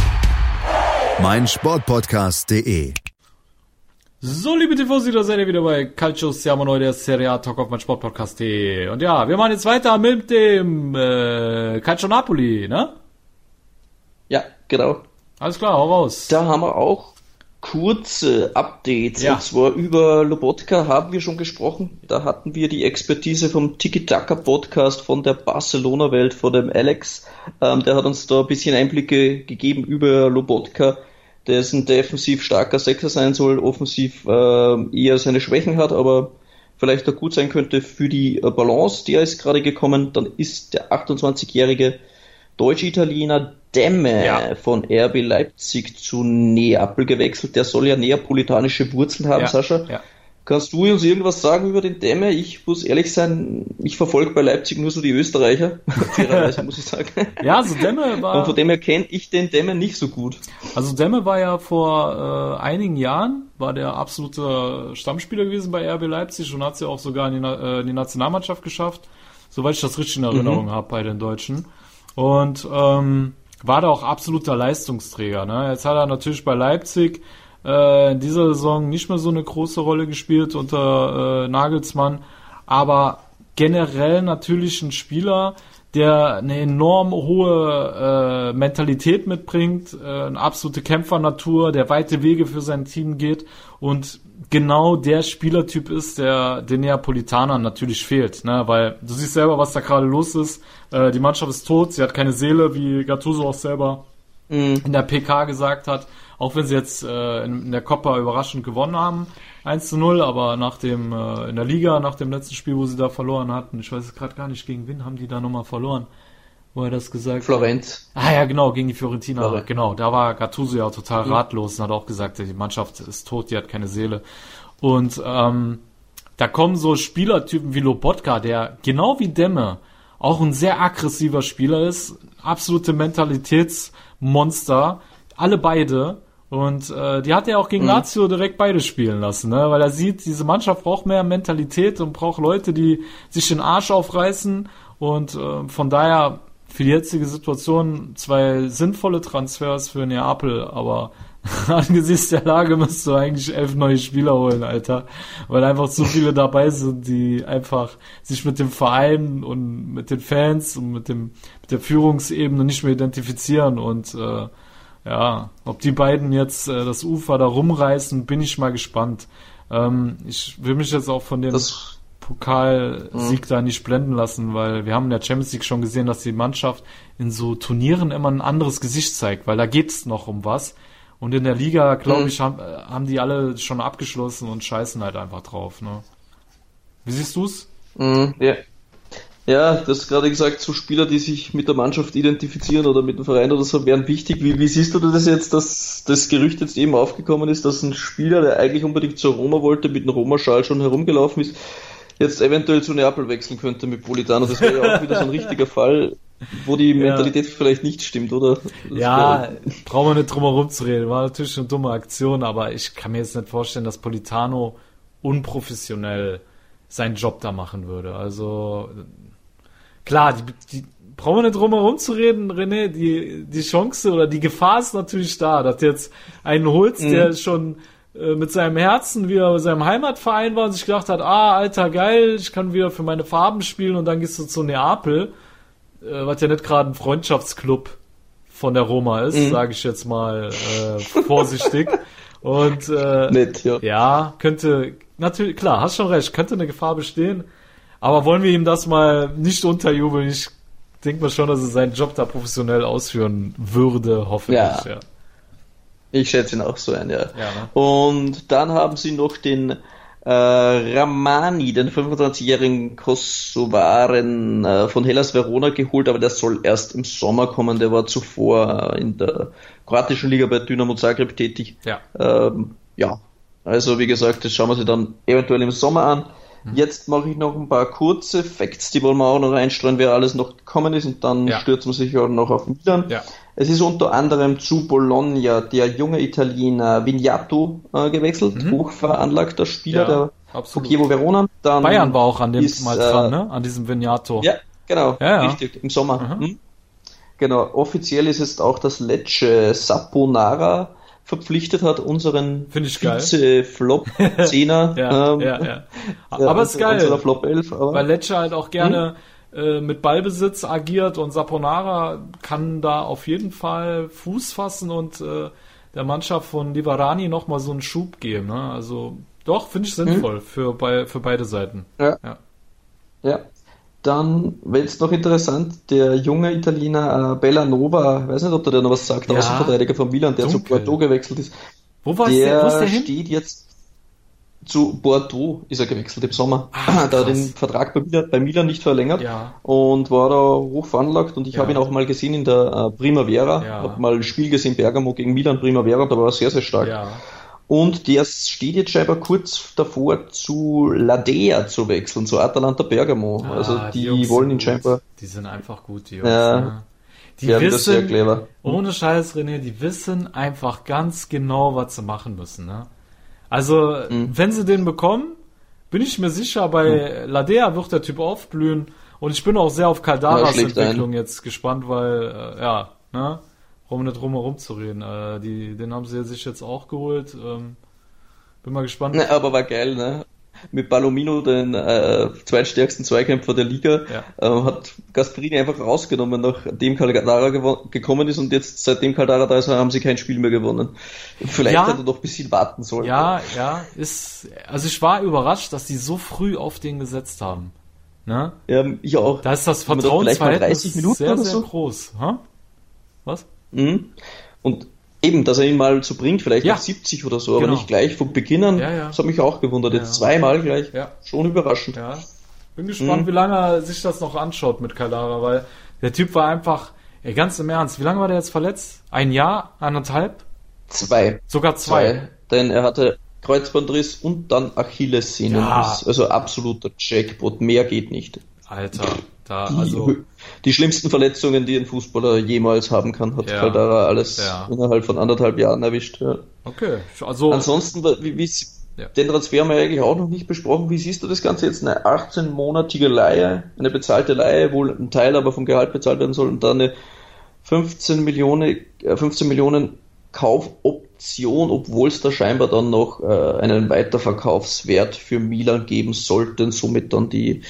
mein Sportpodcast.de. So, liebe Tifosi, da seid ihr wieder bei Calcio Siamo Neu, der Serie A Talk auf mein Sportpodcast.de. Und ja, wir machen jetzt weiter mit dem äh, Calcio Napoli, ne? Ja, genau. Alles klar, hau raus. Da haben wir auch kurze Updates. Ja. Und zwar über Lobotka haben wir schon gesprochen. Da hatten wir die Expertise vom Tiki-Taka Podcast von der Barcelona-Welt, von dem Alex. Ähm, der hat uns da ein bisschen Einblicke gegeben über Lobotka ein defensiv starker Sechser sein soll, offensiv äh, eher seine Schwächen hat, aber vielleicht auch gut sein könnte für die äh, Balance, die er ist gerade gekommen. Dann ist der 28-jährige Deutsch-Italiener Demme ja. von RB Leipzig zu Neapel gewechselt. Der soll ja neapolitanische Wurzeln haben, ja. Sascha. Ja. Kannst du uns irgendwas sagen über den Dämme? Ich muss ehrlich sein, ich verfolge bei Leipzig nur so die Österreicher. Fairerweise muss ich sagen. Ja, also Dämme war. Und von dem her kenne ich den Dämme nicht so gut. Also Dämme war ja vor äh, einigen Jahren, war der absolute Stammspieler gewesen bei RB Leipzig und hat es ja auch sogar in die, äh, in die, Nationalmannschaft geschafft, soweit ich das richtig in Erinnerung mhm. habe bei den Deutschen. Und ähm, war da auch absoluter Leistungsträger. Ne? Jetzt hat er natürlich bei Leipzig äh, in dieser Saison nicht mehr so eine große Rolle gespielt unter äh, Nagelsmann, aber generell natürlich ein Spieler, der eine enorm hohe äh, Mentalität mitbringt, äh, eine absolute Kämpfernatur, der weite Wege für sein Team geht und genau der Spielertyp ist, der den Neapolitanern natürlich fehlt, ne? weil du siehst selber, was da gerade los ist. Äh, die Mannschaft ist tot, sie hat keine Seele, wie Gattuso auch selber mhm. in der PK gesagt hat. Auch wenn sie jetzt äh, in, in, der Coppa überraschend gewonnen haben, 1 zu 0, aber nach dem, äh, in der Liga, nach dem letzten Spiel, wo sie da verloren hatten, ich weiß gerade gar nicht, gegen wen haben die da nochmal verloren, wo er das gesagt Florenz. hat. Ah ja, genau, gegen die Fiorentina, Florent. genau, da war Gattuso ja total mhm. ratlos und hat auch gesagt, die Mannschaft ist tot, die hat keine Seele. Und ähm, da kommen so Spielertypen wie Lobotka, der genau wie Demme auch ein sehr aggressiver Spieler ist, absolute Mentalitätsmonster, alle beide und äh, die hat er auch gegen mhm. Lazio direkt beide spielen lassen, ne? weil er sieht, diese Mannschaft braucht mehr Mentalität und braucht Leute, die sich den Arsch aufreißen. Und äh, von daher für die jetzige Situation zwei sinnvolle Transfers für Neapel, aber angesichts der Lage musst du eigentlich elf neue Spieler holen, Alter. Weil einfach zu viele dabei sind, die einfach sich mit dem Verein und mit den Fans und mit dem mit der Führungsebene nicht mehr identifizieren und äh, ja, ob die beiden jetzt äh, das Ufer da rumreißen, bin ich mal gespannt. Ähm, ich will mich jetzt auch von dem das, Pokalsieg mhm. da nicht blenden lassen, weil wir haben in der Champions League schon gesehen, dass die Mannschaft in so Turnieren immer ein anderes Gesicht zeigt, weil da geht's noch um was. Und in der Liga, glaube mhm. ich, haben, äh, haben die alle schon abgeschlossen und scheißen halt einfach drauf. Ne? Wie siehst du's? Mhm, ja. Ja, das ist gerade gesagt, so Spieler, die sich mit der Mannschaft identifizieren oder mit dem Verein oder so, wären wichtig. Wie, wie siehst du das jetzt, dass das Gerücht jetzt eben aufgekommen ist, dass ein Spieler, der eigentlich unbedingt zur Roma wollte, mit einem Roma-Schal schon herumgelaufen ist, jetzt eventuell zu Neapel wechseln könnte mit Politano? Das wäre ja auch wieder so ein richtiger Fall, wo die Mentalität ja. vielleicht nicht stimmt, oder? Das ja, brauchen wir nicht drum herum zu reden. War natürlich eine dumme Aktion, aber ich kann mir jetzt nicht vorstellen, dass Politano unprofessionell seinen Job da machen würde. Also klar, die, die brauchen wir nicht drum herum zu reden, René, die, die Chance oder die Gefahr ist natürlich da, dass jetzt einen holst, Mhm. der schon äh, mit seinem Herzen wieder bei seinem Heimatverein war und sich gedacht hat, ah, alter, geil, ich kann wieder für meine Farben spielen und dann gehst du zu Neapel, äh, was ja nicht gerade ein Freundschaftsclub von der Roma ist, Mhm. sage ich jetzt mal äh, vorsichtig. Und äh, Nett, ja. ja, könnte, natürlich, klar, hast schon recht, könnte eine Gefahr bestehen. Aber wollen wir ihm das mal nicht unterjubeln? Ich denke mal schon, dass er seinen Job da professionell ausführen würde, hoffentlich. Ja. Ja. Ich schätze ihn auch so ein, ja. Ja, ne? Und dann haben sie noch den äh, Ramani, den 25-jährigen Kosovaren äh, von Hellas Verona geholt, aber der soll erst im Sommer kommen. Der war zuvor äh, in der kroatischen Liga bei Dynamo Zagreb tätig. Ja. Ähm, ja, also wie gesagt, das schauen wir sie dann eventuell im Sommer an. Mhm. Jetzt mache ich noch ein paar kurze Facts, die wollen wir auch noch einstreuen, wer alles noch gekommen ist und dann Ja. stürzen wir sich auch noch auf Milan. Ja. Es ist unter anderem zu Bologna der junge Italiener Vignato äh, gewechselt, hochveranlagter Spieler Mhm. Ja, der. Chievo Verona. Dann Bayern war auch an dem ist, mal äh, dran, ne? An diesem Vignato. Ja, genau, richtig, im Sommer. Hm? Genau, offiziell ist es auch, dass Lecce Saponara verpflichtet hat, unseren. Vize-Flop-Zehner. Ja, ähm, ja, ja. Aber ist geil. Flop 11, aber Weil Lecce halt auch gerne Hm? äh, mit Ballbesitz agiert und Saponara kann da auf jeden Fall Fuß fassen und äh, der Mannschaft von Livarani nochmal so einen Schub geben. Ne? Also doch, finde ich sinnvoll für, bei, für beide Seiten. Hm? Ja. Ja. Ja. Dann wäre jetzt noch interessant, der junge Italiener äh, Bellanova, weiß nicht, ob der noch was sagt, Ja. Außenverteidiger von Milan, der Dunkel. zu Bordeaux gewechselt ist. Wo war der, der, wo ist der hin? steht jetzt zu Bordeaux, ist er gewechselt im Sommer. Ah, da hat den Vertrag bei Milan, bei Milan nicht verlängert Ja. und war da hoch veranlagt und ich Ja. habe ihn auch mal gesehen in der äh, Primavera, Ja. habe mal ein Spiel gesehen, Bergamo gegen Milan Primavera, da war er sehr, sehr stark. Ja. Und der steht jetzt scheinbar kurz davor zu Ladea zu wechseln, zu Atalanta Bergamo. also Ah, die, Jungs wollen ihn scheinbar. Die sind einfach gut, die Jungs. Ja. ne? Die Ja, das sehr wissen, clever. ohne Scheiß, René, die wissen einfach ganz genau, was sie machen müssen. Ne? Also, Mhm. wenn sie den bekommen, bin ich mir sicher, bei Ladea wird der Typ aufblühen. Und ich bin auch sehr auf Ja, Kaldaras schlägt ein. Entwicklung jetzt gespannt, weil, äh, ja, ne, um nicht drum herum zu reden. Äh, die, den haben sie sich jetzt auch geholt. Ähm, bin mal gespannt. Ne, aber war geil, ne? Mit Palomino, den äh, zweitstärksten Zweikämpfer der Liga, Ja. äh, hat Gasperini einfach rausgenommen, nachdem Caldara gekommen ist und jetzt, seitdem Caldara da ist, haben sie kein Spiel mehr gewonnen. Vielleicht Ja. hätte er doch ein bisschen warten sollen. Ja, ja, ist, also ich war überrascht, dass die so früh auf den gesetzt haben. Ne? Ja, ich auch. Da ist das Vertrauensverhältnis 30 Minuten sehr, sehr so? groß. Hä? Was? Mhm. Und eben, dass er ihn mal so bringt, vielleicht Ja. auf 70 oder so, aber Genau. nicht gleich von Beginn an. Ja, ja. Das hat mich auch gewundert. Jetzt zweimal gleich. Schon überraschend. Bin gespannt, Mhm. wie lange er sich das noch anschaut mit Caldara, weil der Typ war einfach, ey, ganz im Ernst, wie lange war der jetzt verletzt? Ein Jahr? Anderthalb? Zwei. Sogar zwei. Denn er hatte Kreuzbandriss und dann Achillessehnenriss. Ja. Also absoluter Jackpot. Mehr geht nicht. Alter, da, Die, also, die schlimmsten Verletzungen, die ein Fußballer jemals haben kann, hat Ja. Caldara alles Ja. innerhalb von anderthalb Jahren erwischt. Ja. okay. Also, Ansonsten, wie, wie, Ja. den Transfer haben wir eigentlich auch noch nicht besprochen. Wie siehst du das Ganze jetzt? Eine 18-monatige Leihe, eine bezahlte Leihe, wohl ein Teil aber vom Gehalt bezahlt werden soll und dann eine 15 Millionen, äh, 15 Millionen Kaufoption, obwohl es da scheinbar dann noch äh, einen Weiterverkaufswert für Milan geben sollte und somit dann die,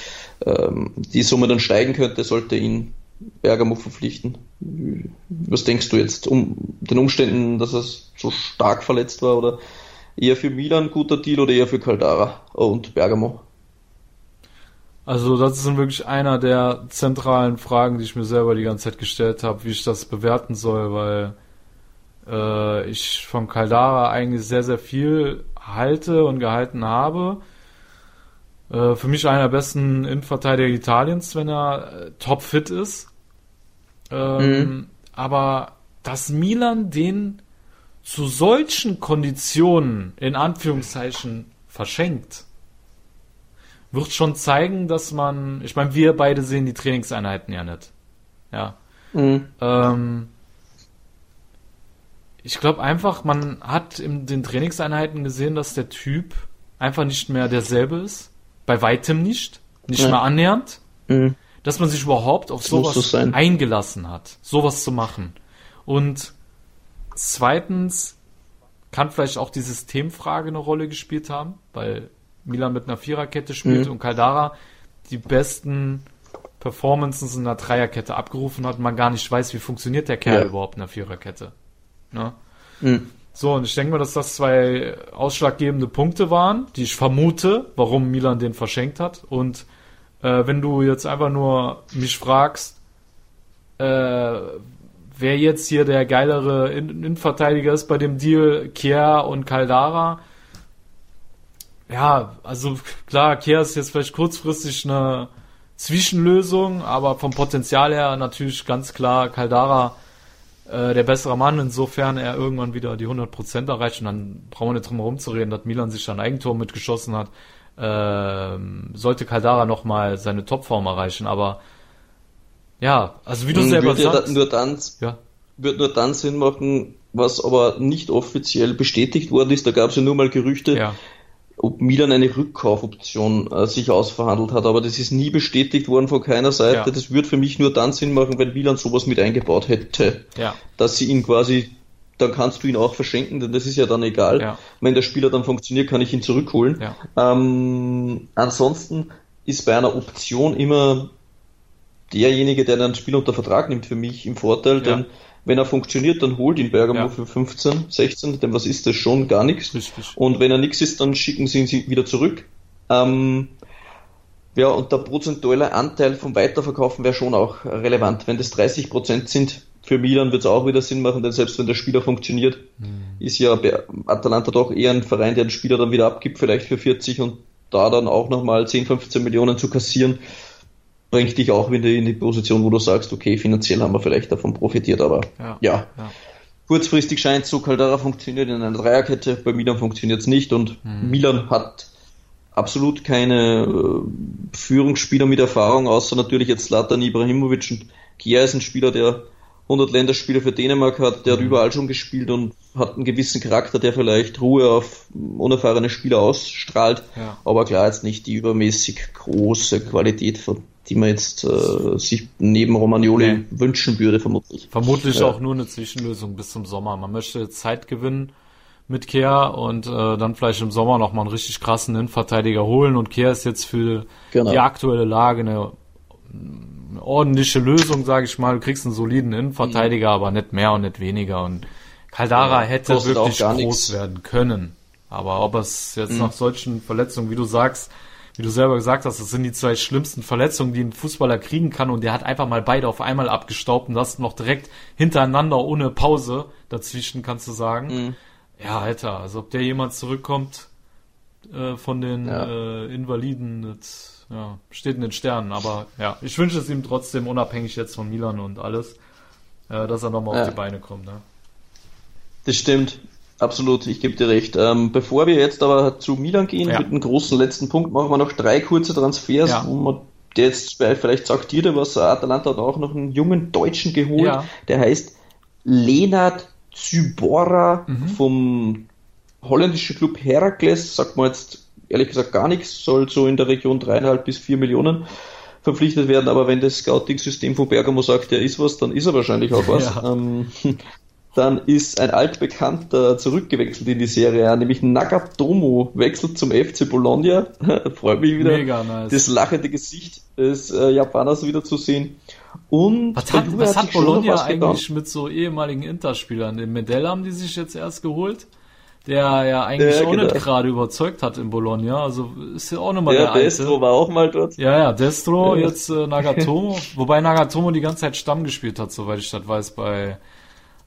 ähm, die Summe dann steigen könnte, sollte ihn Bergamo verpflichten. Was denkst du jetzt um den Umständen, dass er so stark verletzt war oder eher für Milan ein guter Deal oder eher für Caldara und Bergamo? Also das ist wirklich einer der zentralen Fragen, die ich mir selber die ganze Zeit gestellt habe, wie ich das bewerten soll, weil äh, ich von Caldara eigentlich sehr, sehr viel halte und gehalten habe. Äh, für mich einer der besten Innenverteidiger Italiens, wenn er äh, topfit ist. Ähm, Mhm. Aber dass Milan den zu solchen Konditionen in Anführungszeichen verschenkt, wird schon zeigen, dass man, ich meine, wir beide sehen die Trainingseinheiten ja nicht. Ja. Mhm. Ähm, ich glaube einfach, man hat in den Trainingseinheiten gesehen, dass der Typ einfach nicht mehr derselbe ist. Bei weitem nicht. Nicht Ja. mehr annähernd. Mhm. dass man sich überhaupt auf sowas eingelassen hat, sowas zu machen. Und zweitens kann vielleicht auch die Systemfrage eine Rolle gespielt haben, weil Milan mit einer Viererkette spielt Mhm. und Caldara die besten Performances in einer Dreierkette abgerufen hat und man gar nicht weiß, wie funktioniert der Kerl Ja. überhaupt in einer Viererkette. Ne? Mhm. So, und ich denke mal, dass das zwei ausschlaggebende Punkte waren, die ich vermute, warum Milan den verschenkt hat. Und äh, wenn du jetzt einfach nur mich fragst, äh, wer jetzt hier der geilere In- Innenverteidiger ist bei dem Deal, Kier und Caldara, ja, also klar, Kier ist jetzt vielleicht kurzfristig eine Zwischenlösung, aber vom Potenzial her natürlich ganz klar Caldara äh, der bessere Mann, insofern er irgendwann wieder die 100% erreicht und dann brauchen wir nicht drum herum zu reden, dass Milan sich dann Eigentor mitgeschossen hat, ähm, sollte Caldara nochmal seine Topform erreichen, aber ja, also wie du Mhm, selber würde sagst, nur dann, ja. wird nur dann Sinn machen, was aber nicht offiziell bestätigt worden ist. Da gab es ja nur mal Gerüchte, Ja. Ob Milan eine Rückkaufoption äh, sich ausverhandelt hat, aber das ist nie bestätigt worden von keiner Seite. Ja. Das würde für mich nur dann Sinn machen, wenn Milan sowas mit eingebaut hätte, Ja. dass sie ihn quasi, dann kannst du ihn auch verschenken, denn das ist ja dann egal. Ja. Wenn der Spieler dann funktioniert, kann ich ihn zurückholen. Ja. Ähm, ansonsten ist bei einer Option immer derjenige, der dann ein Spiel unter Vertrag nimmt, für mich im Vorteil, denn wenn er funktioniert, dann holt ihn Bergamo Ja. für 15, 16, denn was ist das schon? Gar nichts. Richtig. Und wenn er nichts ist, dann schicken sie ihn wieder zurück. Ähm, ja, und der prozentuale Anteil vom Weiterverkaufen wäre schon auch relevant. Wenn das 30% sind, für Milan wird es auch wieder Sinn machen, denn selbst wenn der Spieler funktioniert, ist ja Atalanta doch eher ein Verein, der den Spieler dann wieder abgibt, vielleicht für 40 und da dann auch nochmal 10, 15 Millionen zu kassieren, bringt dich auch wieder in die Position, wo du sagst, okay, finanziell haben wir vielleicht davon profitiert, aber Ja. ja. Ja. Kurzfristig scheint so, Caldara funktioniert in einer Dreierkette, bei Milan funktioniert es nicht und Milan hat absolut keine äh, Führungsspieler mit Erfahrung, außer natürlich jetzt Zlatan Ibrahimovic und Kier ist ein Spieler, der 100 Länderspiele für Dänemark hat, der hat überall schon gespielt und hat einen gewissen Charakter, der vielleicht Ruhe auf unerfahrene Spieler ausstrahlt, Ja. aber klar jetzt nicht die übermäßig große Qualität, von die man jetzt äh, sich neben Romagnoli Nee. wünschen würde, vermutlich. Vermutlich Ja. auch nur eine Zwischenlösung bis zum Sommer. Man möchte Zeit gewinnen mit Kehr und äh, dann vielleicht im Sommer nochmal einen richtig krassen Innenverteidiger holen. Und Kehr ist jetzt für Genau. die aktuelle Lage eine, eine ordentliche Lösung, sage ich mal. Du kriegst einen soliden Innenverteidiger, aber nicht mehr und nicht weniger. Und Caldara Ja, hätte wirklich groß nichts. werden können. Aber ob es jetzt Mhm. nach solchen Verletzungen, wie du sagst, wie du selber gesagt hast, das sind die zwei schlimmsten Verletzungen, die ein Fußballer kriegen kann und der hat einfach mal beide auf einmal abgestaubt und das noch direkt hintereinander ohne Pause dazwischen, kannst du sagen. Mhm. Ja, Alter, also ob der jemand zurückkommt äh, von den Ja. äh, Invaliden, das, ja, steht in den Sternen, aber ja, ich wünsche es ihm trotzdem, unabhängig jetzt von Milan und alles, äh, dass er nochmal Ja. auf die Beine kommt. Ne? Das stimmt. Absolut, ich gebe dir recht. Ähm, bevor wir jetzt aber zu Milan gehen, Ja. mit einem großen letzten Punkt, machen wir noch drei kurze Transfers, Ja. wo man der jetzt vielleicht sagt dir was, Atalanta hat auch noch einen jungen Deutschen geholt, Ja. der heißt Lenard Zybora Mhm. vom holländischen Club Herakles, sagt man jetzt ehrlich gesagt gar nichts, soll so in der Region dreieinhalb bis vier Millionen verpflichtet werden, aber wenn das Scouting-System von Bergamo sagt, der ist was, dann ist er wahrscheinlich auch was. Ja. Ähm, dann ist ein altbekannter zurückgewechselt in die Serie A, nämlich Nagatomo wechselt zum FC Bologna. Freut mich wieder, Mega nice. das lachende Gesicht des äh, Japaners wieder zu sehen. Und Was hat, was hat Bologna was getan. eigentlich mit so ehemaligen Interspielern? Den Medell haben die sich jetzt erst geholt, der ja eigentlich Ja, auch genau. nicht gerade überzeugt hat in Bologna. Also ist ja auch nochmal Ja, der alte. Destro war auch mal dort. Ja, ja, Destro, Ja. jetzt äh, Nagatomo. Wobei Nagatomo die ganze Zeit Stamm gespielt hat, soweit ich das weiß, bei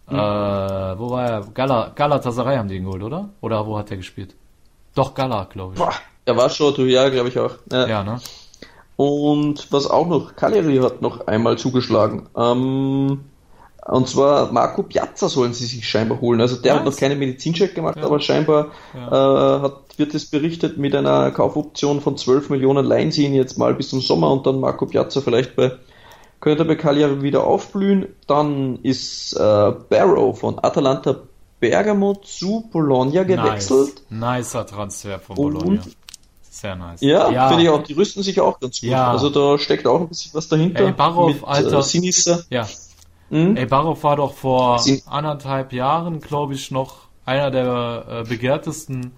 Hm. äh, wo war er? Gala, Galatasaray haben die ihn geholt, oder? Oder wo hat er gespielt? Doch, Gala, glaube ich. Boah, er war schon, ja, glaube ich auch. Ja. Ja, ne? Und was auch noch, Cagliari hat noch einmal zugeschlagen. Ähm, und zwar Marco Piazza sollen sie sich scheinbar holen. Also der hat Was? noch keinen Medizincheck gemacht, Ja. aber scheinbar Ja. äh, hat, wird es berichtet, mit einer Kaufoption von 12 Millionen leihen sie ihn jetzt mal bis zum Sommer und dann Marco Piazza vielleicht bei könnte bei Cagliari wieder aufblühen. Dann ist äh, Barrow von Atalanta Bergamo zu Bologna gewechselt. Nice. Nicer Transfer von Und Bologna. Sehr nice. Ja, ja. finde ich auch. Die rüsten sich auch ganz gut. Ja. Also da steckt auch ein bisschen was dahinter. Ey, Barov, mit, Alter. Äh, Sinisa. Ja. Hm? Ey, Barov war doch vor Sin anderthalb Jahren, glaube ich, noch einer der äh, begehrtesten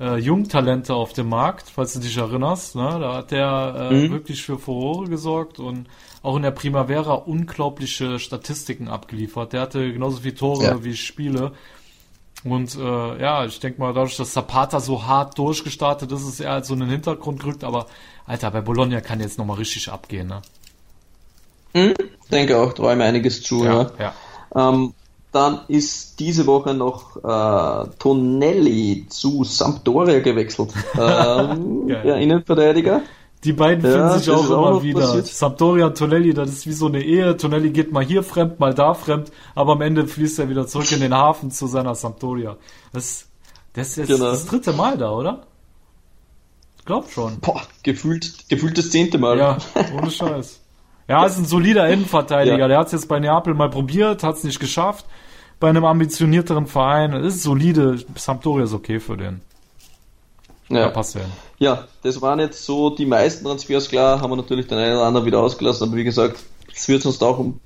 äh, Jungtalente auf dem Markt, falls du dich erinnerst. Ne? Da hat der äh, mhm. wirklich für Furore gesorgt und auch in der Primavera unglaubliche Statistiken abgeliefert. Der hatte genauso viele Tore ja. wie Spiele. Und äh, ja, ich denke mal, dadurch, dass Zapata so hart durchgestartet ist, ist er halt so in den Hintergrund gerückt. Aber Alter, bei Bologna kann jetzt nochmal richtig abgehen, ne? Mhm, denke auch, träume einiges zu, ja. ja. Ähm, dann ist diese Woche noch äh, Tonelli zu Sampdoria gewechselt. ähm, der Innenverteidiger. Die beiden ja, finden sich auch immer wieder. Passiert. Sampdoria und Tonelli, das ist wie so eine Ehe. Tonelli geht mal hier fremd, mal da fremd, aber am Ende fließt er wieder zurück in den Hafen zu seiner Sampdoria. Das, das ist jetzt genau. das dritte Mal da, oder? Ich glaub schon. Boah, gefühlt, gefühlt das zehnte Mal. Ja, ohne Scheiß. Ja, ist ein solider Innenverteidiger. Ja. Der hat es jetzt bei Neapel mal probiert, hat es nicht geschafft. Bei einem ambitionierteren Verein ist solide. Sampdoria ist okay für den. Ja, ja passt ja. Das waren jetzt so die meisten Transfers. Klar, haben wir natürlich den einen oder anderen wieder ausgelassen, aber wie gesagt, es wird sonst auch um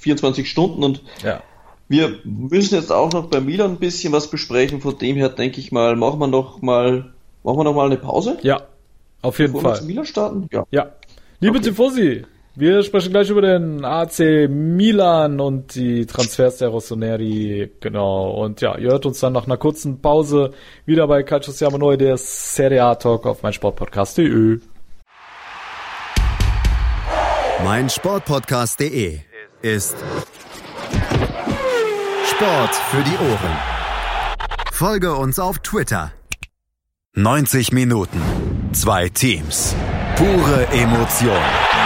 24 Stunden und ja. wir müssen jetzt auch noch bei Milan ein bisschen was besprechen. Von dem her denke ich mal, machen wir noch mal, machen wir noch mal eine Pause. Ja, auf jeden Fall. Wir zu Milan starten? Ja. Ja. Liebe okay. Tifosi, wir sprechen gleich über den AC Milan und die Transfers der Rossoneri. Genau. Und ja, ihr hört uns dann nach einer kurzen Pause wieder bei Calcio Siamo Neu, der Serie A Talk auf meinsportpodcast.de. Mein Sportpodcast.de ist Sport für die Ohren. Folge uns auf Twitter. 90 Minuten. Zwei Teams. Pure Emotion.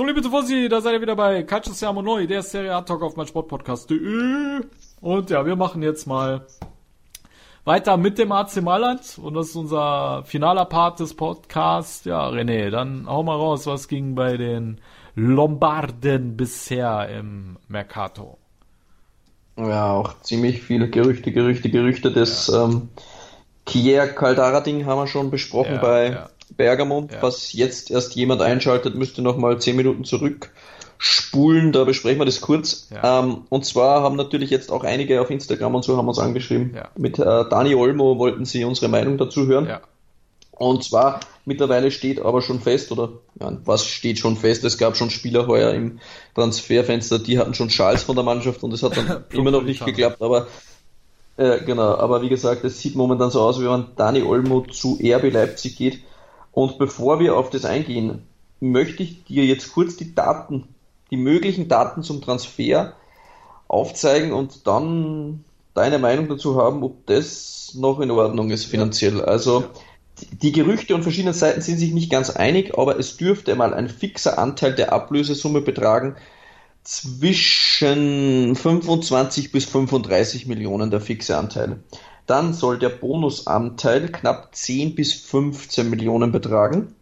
So, liebe Tifosi, da seid ihr wieder bei Calcio Siamo Noi, der Serie A Talk auf mein Sportpodcast.de. Und ja, wir machen jetzt mal weiter mit dem AC Mailand. Und das ist unser finaler Part des Podcasts. Ja, René, dann hau mal raus, was ging bei den Lombarden bisher im Mercato? Ja, auch ziemlich viele Gerüchte, Gerüchte, Gerüchte. Das ja. ähm, Kier Caldara-Ding haben wir schon besprochen ja, bei ja. Bergamo. Ja. Was jetzt erst jemand einschaltet, müsste nochmal zehn Minuten zurückspulen. Da besprechen wir das kurz. Ja. Ähm, und zwar haben natürlich jetzt auch einige auf Instagram und so haben uns angeschrieben. Ja. Mit äh, Dani Olmo wollten sie unsere Meinung dazu hören. Und zwar mittlerweile steht aber schon fest, oder ja, was steht schon fest? Es gab schon Spieler heuer im Transferfenster, die hatten schon Schals von der Mannschaft und es hat dann immer noch nicht geklappt. Aber äh, genau, aber wie gesagt, es sieht momentan so aus, wie wenn Dani Olmo zu RB Leipzig geht. Und bevor wir auf das eingehen, möchte ich dir jetzt kurz die Daten, die möglichen Daten zum Transfer aufzeigen und dann deine Meinung dazu haben, ob das noch in Ordnung ist finanziell. Also die Gerüchte und verschiedene Seiten sind sich nicht ganz einig, aber es dürfte mal ein fixer Anteil der Ablösesumme betragen zwischen 25 bis 35 Millionen der fixe Anteil. Dann soll der Bonusanteil knapp 10 bis 15 Millionen betragen.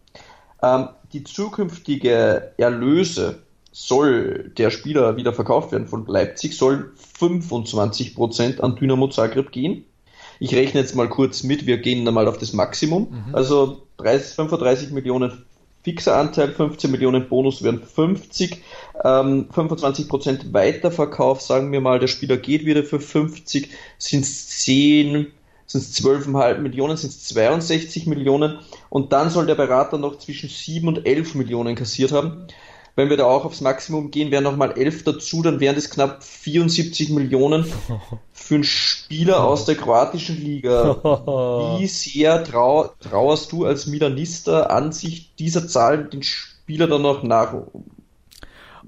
Ähm, die zukünftige Erlöse soll der Spieler wieder verkauft werden von Leipzig, soll 25 Prozent an Dynamo Zagreb gehen. Ich rechne jetzt mal kurz mit, wir gehen dann mal auf das Maximum. Mhm. Also 30, 35 Millionen fixer Anteil, 15 Millionen Bonus wären 50, ähm, 25% Weiterverkauf, sagen wir mal, der Spieler geht wieder für 50, sind es 10, sind es 12,5 Millionen, sind es 62 Millionen und dann soll der Berater noch zwischen 7 und 11 Millionen kassiert haben. Wenn wir da auch aufs Maximum gehen, wären nochmal 11 dazu, dann wären das knapp 74 Millionen für einen Spieler aus der kroatischen Liga. Wie sehr trau trauerst du als Milanista an sich dieser Zahl den Spieler dann noch nach?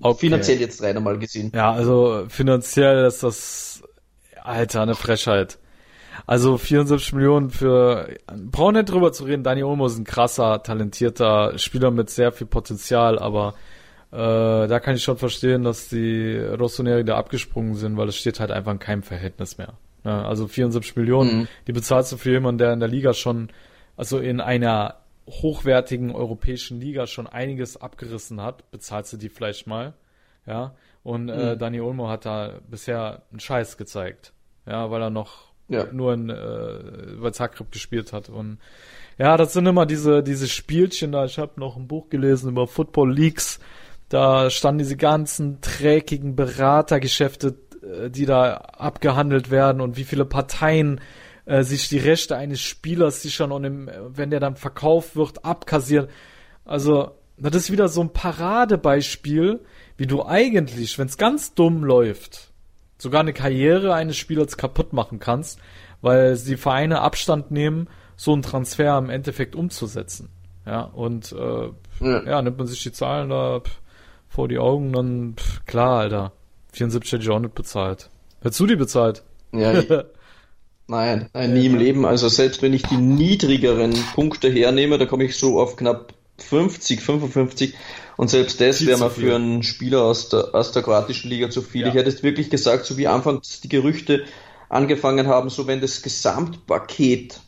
Okay. Finanziell jetzt rein einmal gesehen. Ja, also finanziell ist das, Alter, eine Frechheit. Also 74 Millionen für, brauchen nicht drüber zu reden, Dani Olmo ist ein krasser, talentierter Spieler mit sehr viel Potenzial, aber äh, da kann ich schon verstehen, dass die Rossoneri da abgesprungen sind, weil es steht halt einfach in keinem Verhältnis mehr. Ja, also 74 Millionen, mhm. die bezahlst du für jemanden, der in der Liga schon, also in einer hochwertigen europäischen Liga schon einiges abgerissen hat, bezahlst du die vielleicht mal. Ja, und äh, mhm. Dani Olmo hat da bisher einen Scheiß gezeigt. Ja, weil er noch ja. nur in, äh, bei Zagreb gespielt hat. Und ja, das sind immer diese, diese Spielchen da. Ich habe noch ein Buch gelesen über Football Leagues. Da standen diese ganzen trägigen Beratergeschäfte, äh, die da abgehandelt werden und wie viele Parteien äh, sich die Rechte eines Spielers sichern und im, wenn der dann verkauft wird, abkassieren. Also, das ist wieder so ein Paradebeispiel, wie du eigentlich, wenn es ganz dumm läuft, sogar eine Karriere eines Spielers kaputt machen kannst, weil die Vereine Abstand nehmen, so einen Transfer im Endeffekt umzusetzen. Ja, und äh, ja. ja nimmt man sich die Zahlen da vor die Augen, dann pff, klar, Alter. 74 hätte ich auch nicht bezahlt. Hättest du die bezahlt? Ja, nein, nein, nie im Leben. Also selbst wenn ich die niedrigeren Punkte hernehme, da komme ich so auf knapp 50, 55 und selbst das wäre mal für einen Spieler aus der, aus der kroatischen Liga zu viel. Ja. Ich hätte es wirklich gesagt, so wie anfangs die Gerüchte angefangen haben, so wenn das Gesamtpaket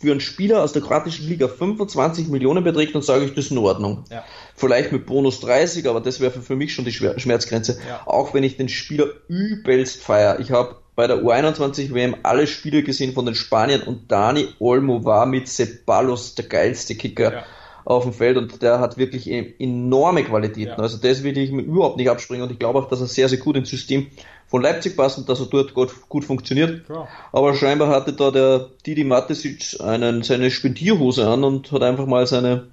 für einen Spieler aus der kroatischen Liga 25 Millionen beträgt, dann sage ich, das ist in Ordnung. Ja. Vielleicht mit Bonus 30, aber das wäre für mich schon die Schmerzgrenze. Ja. Auch wenn ich den Spieler übelst feier. Ich habe bei der U21 WM alle Spiele gesehen von den Spaniern und Dani Olmo war mit Ceballos der geilste Kicker. Ja auf dem Feld und der hat wirklich e-, enorme Qualitäten. Ja. Also das will ich mir überhaupt nicht abspringen und ich glaube auch, dass er sehr, sehr gut ins System von Leipzig passt und dass er dort gut, gut funktioniert. Ja. Aber scheinbar hatte da der Didi Matesic einen, seine Spendierhose an und hat einfach mal seine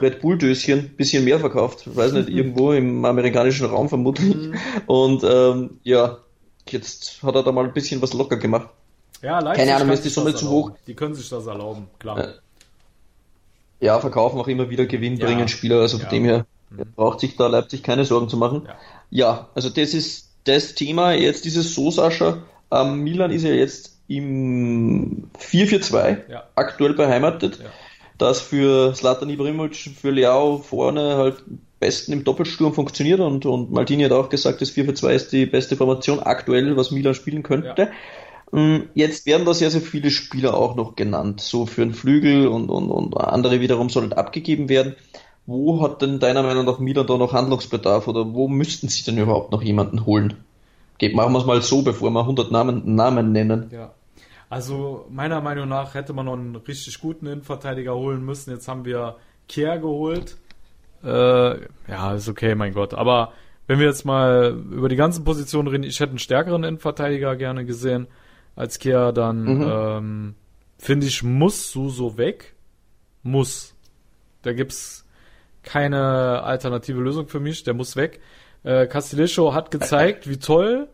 Red Bull Döschen bisschen mehr verkauft. Ich weiß nicht, irgendwo im amerikanischen Raum vermutlich. Mhm. Und ähm, ja, jetzt hat er da mal ein bisschen was locker gemacht. Ja, Leipzig Keine Ahnung, ist die Summe zu hoch. Die können sich das erlauben, klar. Ja verkaufen auch immer wieder gewinnbringend ja. Spieler, also von ja. dem her mhm. braucht sich da Leipzig keine Sorgen zu machen. Ja, ja also das ist das Thema, jetzt dieses so, Sascha, ähm, Milan ist ja jetzt im 4-4-2 ja. aktuell beheimatet, ja. das für Slatan Ibrahimovic, für Leao vorne halt besten im Doppelsturm funktioniert und, und Maldini hat auch gesagt, das 4-4-2 ist die beste Formation aktuell, was Milan spielen könnte. Ja. Mm, jetzt werden da sehr, sehr viele Spieler auch noch genannt, so für den Flügel und, und, und andere wiederum sollen abgegeben werden. Wo hat denn deiner Meinung nach Milan da noch Handlungsbedarf oder wo müssten sie denn überhaupt noch jemanden holen? Geht, machen wir es mal so, bevor wir 100 Namen, Namen nennen. Ja. Also meiner Meinung nach hätte man noch einen richtig guten Innenverteidiger holen müssen. Jetzt haben wir Kier geholt. Äh, ja, ist okay, mein Gott. Aber wenn wir jetzt mal über die ganzen Positionen reden, ich hätte einen stärkeren Innenverteidiger gerne gesehen als Kia, dann mhm. ähm, finde ich, muss Suso weg. Muss. Da gibt's keine alternative Lösung für mich, der muss weg. Äh, Castillejo hat gezeigt, wie toll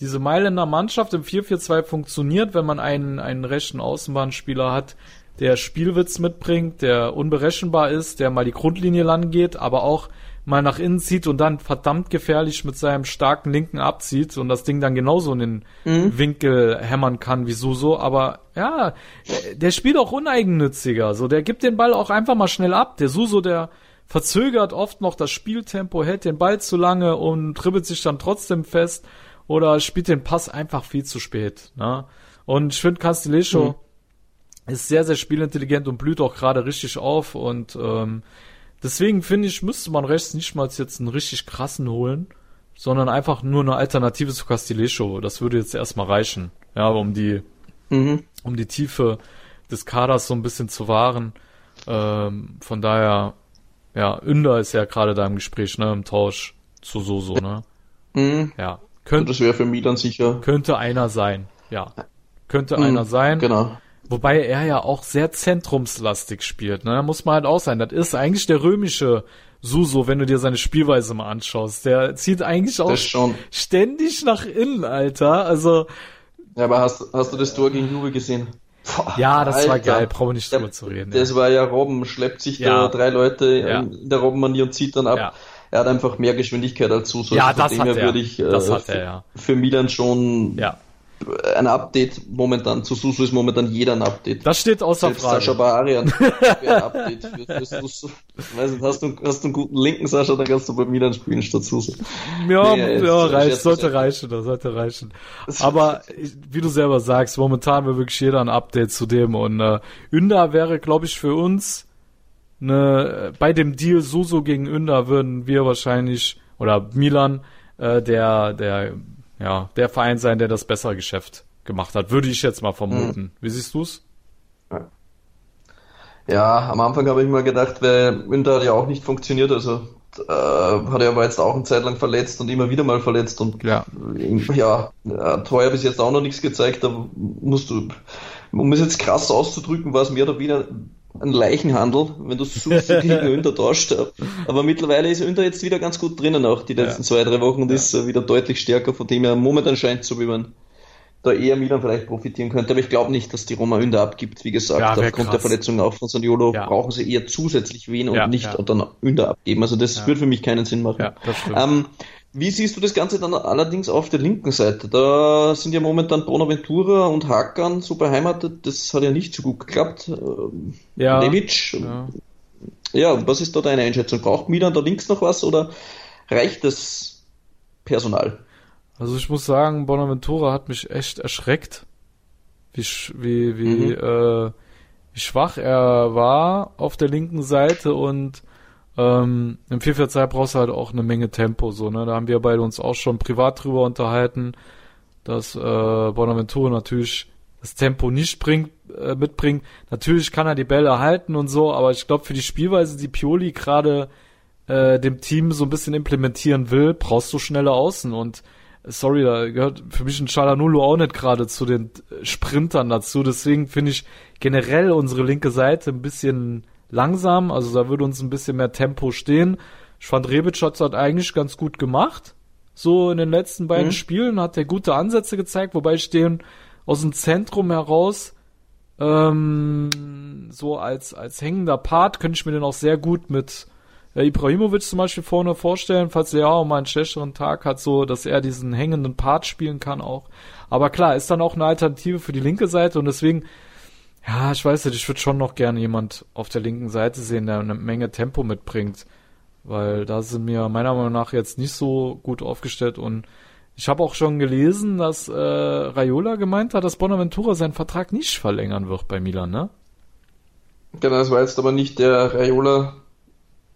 diese Mailänder Mannschaft im 4-4-2 funktioniert, wenn man einen, einen rechten Außenbahnspieler hat, der Spielwitz mitbringt, der unberechenbar ist, der mal die Grundlinie lang geht, aber auch mal nach innen zieht und dann verdammt gefährlich mit seinem starken Linken abzieht und das Ding dann genauso in den mhm. Winkel hämmern kann wie Suso. Aber ja, der spielt auch uneigennütziger. So, der gibt den Ball auch einfach mal schnell ab. Der Suso, der verzögert oft noch das Spieltempo, hält den Ball zu lange und dribbelt sich dann trotzdem fest oder spielt den Pass einfach viel zu spät. Ne? Und ich finde Castillejo mhm. Ist sehr, sehr spielintelligent und blüht auch gerade richtig auf und ähm, Deswegen finde ich, müsste man rechts nicht mal jetzt einen richtig krassen holen, sondern einfach nur eine Alternative zu Castillejo. Das würde jetzt erstmal reichen. Ja, um die, mhm. um die Tiefe des Kaders so ein bisschen zu wahren. Ähm, von daher, ja, Ünder ist ja gerade da im Gespräch, ne, im Tausch zu Soso, ne? Mhm. Ja. Könnte, das wäre für Milan sicher. Könnte einer sein, ja. Könnte mhm, einer sein. Genau. Wobei er ja auch sehr zentrumslastig spielt. Ne? Da muss man halt auch sein. Das ist eigentlich der römische Suso, wenn du dir seine Spielweise mal anschaust. Der zieht eigentlich auch ständig nach innen, Alter. Also. Ja, aber hast, hast du das Tor gegen Juve gesehen? Boah, ja, das Alter. war geil, brauche nicht drüber zu reden. Das ja. war ja Robben, schleppt sich ja. da drei Leute ja. in der Robbenmanier und zieht dann ab. Ja. Er hat einfach mehr Geschwindigkeit als Suso. Ja, also das hat er. Würde ich, äh, das hat er, ja. Für Milan schon ja ein Update momentan. Zu Susu ist momentan jeder ein Update. Das steht außer Selbst Frage. Sascha Baharian wäre ein Update für, für Susu. Weiß nicht, hast du, hast du einen guten linken Sascha, dann kannst du bei Milan spielen statt Susu. Ja, Nee, ja reicht, sollte reichen, das sollte reichen. Aber wie du selber sagst, momentan will wirklich jeder ein Update zu dem und äh, Ünder wäre, glaube ich, für uns eine, bei dem Deal Suso gegen Ünder würden wir wahrscheinlich oder Milan äh, der der ja der Verein sein, der das bessere Geschäft gemacht hat, würde ich jetzt mal vermuten. Wie siehst du's? Ja, am Anfang habe ich mal gedacht, weil Winter hat ja auch nicht funktioniert, also äh, hat er aber jetzt auch eine Zeit lang verletzt und immer wieder mal verletzt und ja, ja Treuer bis jetzt auch noch nichts gezeigt, da musst du, um es jetzt krass auszudrücken, war es mehr oder weniger ein Leichenhandel, wenn du Susu gegen Winter tauscht. Aber mittlerweile ist Winter jetzt wieder ganz gut drinnen, auch die letzten zwei, drei Wochen und ist äh, wieder deutlich stärker, von dem her momentan scheint so, wie man da eher Milan vielleicht profitieren könnte, aber ich glaube nicht, dass die Roma Ünder abgibt. Wie gesagt, Ja, aufgrund krass. der Verletzung auch von Saniolo Ja. brauchen sie eher zusätzlich wen und Ja, nicht ja. dann Ünder abgeben. Also das Ja. würde für mich keinen Sinn machen. Ja, das stimmt. Ähm, wie siehst du das Ganze dann allerdings auf der linken Seite? Da sind ja momentan Bonaventura und Hakan so beheimatet. Das hat ja nicht so gut geklappt. Ähm, Ja. Nevic, Ja. ja, was ist da deine Einschätzung? Braucht Milan da links noch was oder reicht das Personal? Also ich muss sagen, Bonaventura hat mich echt erschreckt, wie wie wie, Mhm. äh, wie schwach er war auf der linken Seite und ähm, im 4-4-2 brauchst du halt auch eine Menge Tempo, so, ne? Da haben wir beide uns auch schon privat drüber unterhalten, dass äh, Bonaventura natürlich das Tempo nicht bringt, äh, mitbringt. Natürlich kann er die Bälle halten und so, aber ich glaube für die Spielweise, die Pioli gerade äh, dem Team so ein bisschen implementieren will, brauchst du schnelle Außen und äh, sorry, da gehört für mich ein Chalanulu auch nicht gerade zu den äh, Sprintern dazu. Deswegen finde ich generell unsere linke Seite ein bisschen langsam. Also da würde uns ein bisschen mehr Tempo stehen. Ich fand Rebic hat das eigentlich ganz gut gemacht. So in den letzten beiden Mhm. Spielen hat er gute Ansätze gezeigt, wobei ich den aus dem Zentrum heraus ähm, so als, als hängender Part könnte ich mir den auch sehr gut mit äh, Ibrahimovic zum Beispiel vorne vorstellen, falls er ja auch mal einen schlechteren Tag hat, so, dass er diesen hängenden Part spielen kann auch. Aber klar, ist dann auch eine Alternative für die linke Seite und deswegen, ja, ich weiß nicht, ich würde schon noch gerne jemand auf der linken Seite sehen, der eine Menge Tempo mitbringt, weil da sind wir meiner Meinung nach jetzt nicht so gut aufgestellt und ich habe auch schon gelesen, dass äh, Raiola gemeint hat, dass Bonaventura seinen Vertrag nicht verlängern wird bei Milan, ne? Genau, das war jetzt aber nicht der Raiola,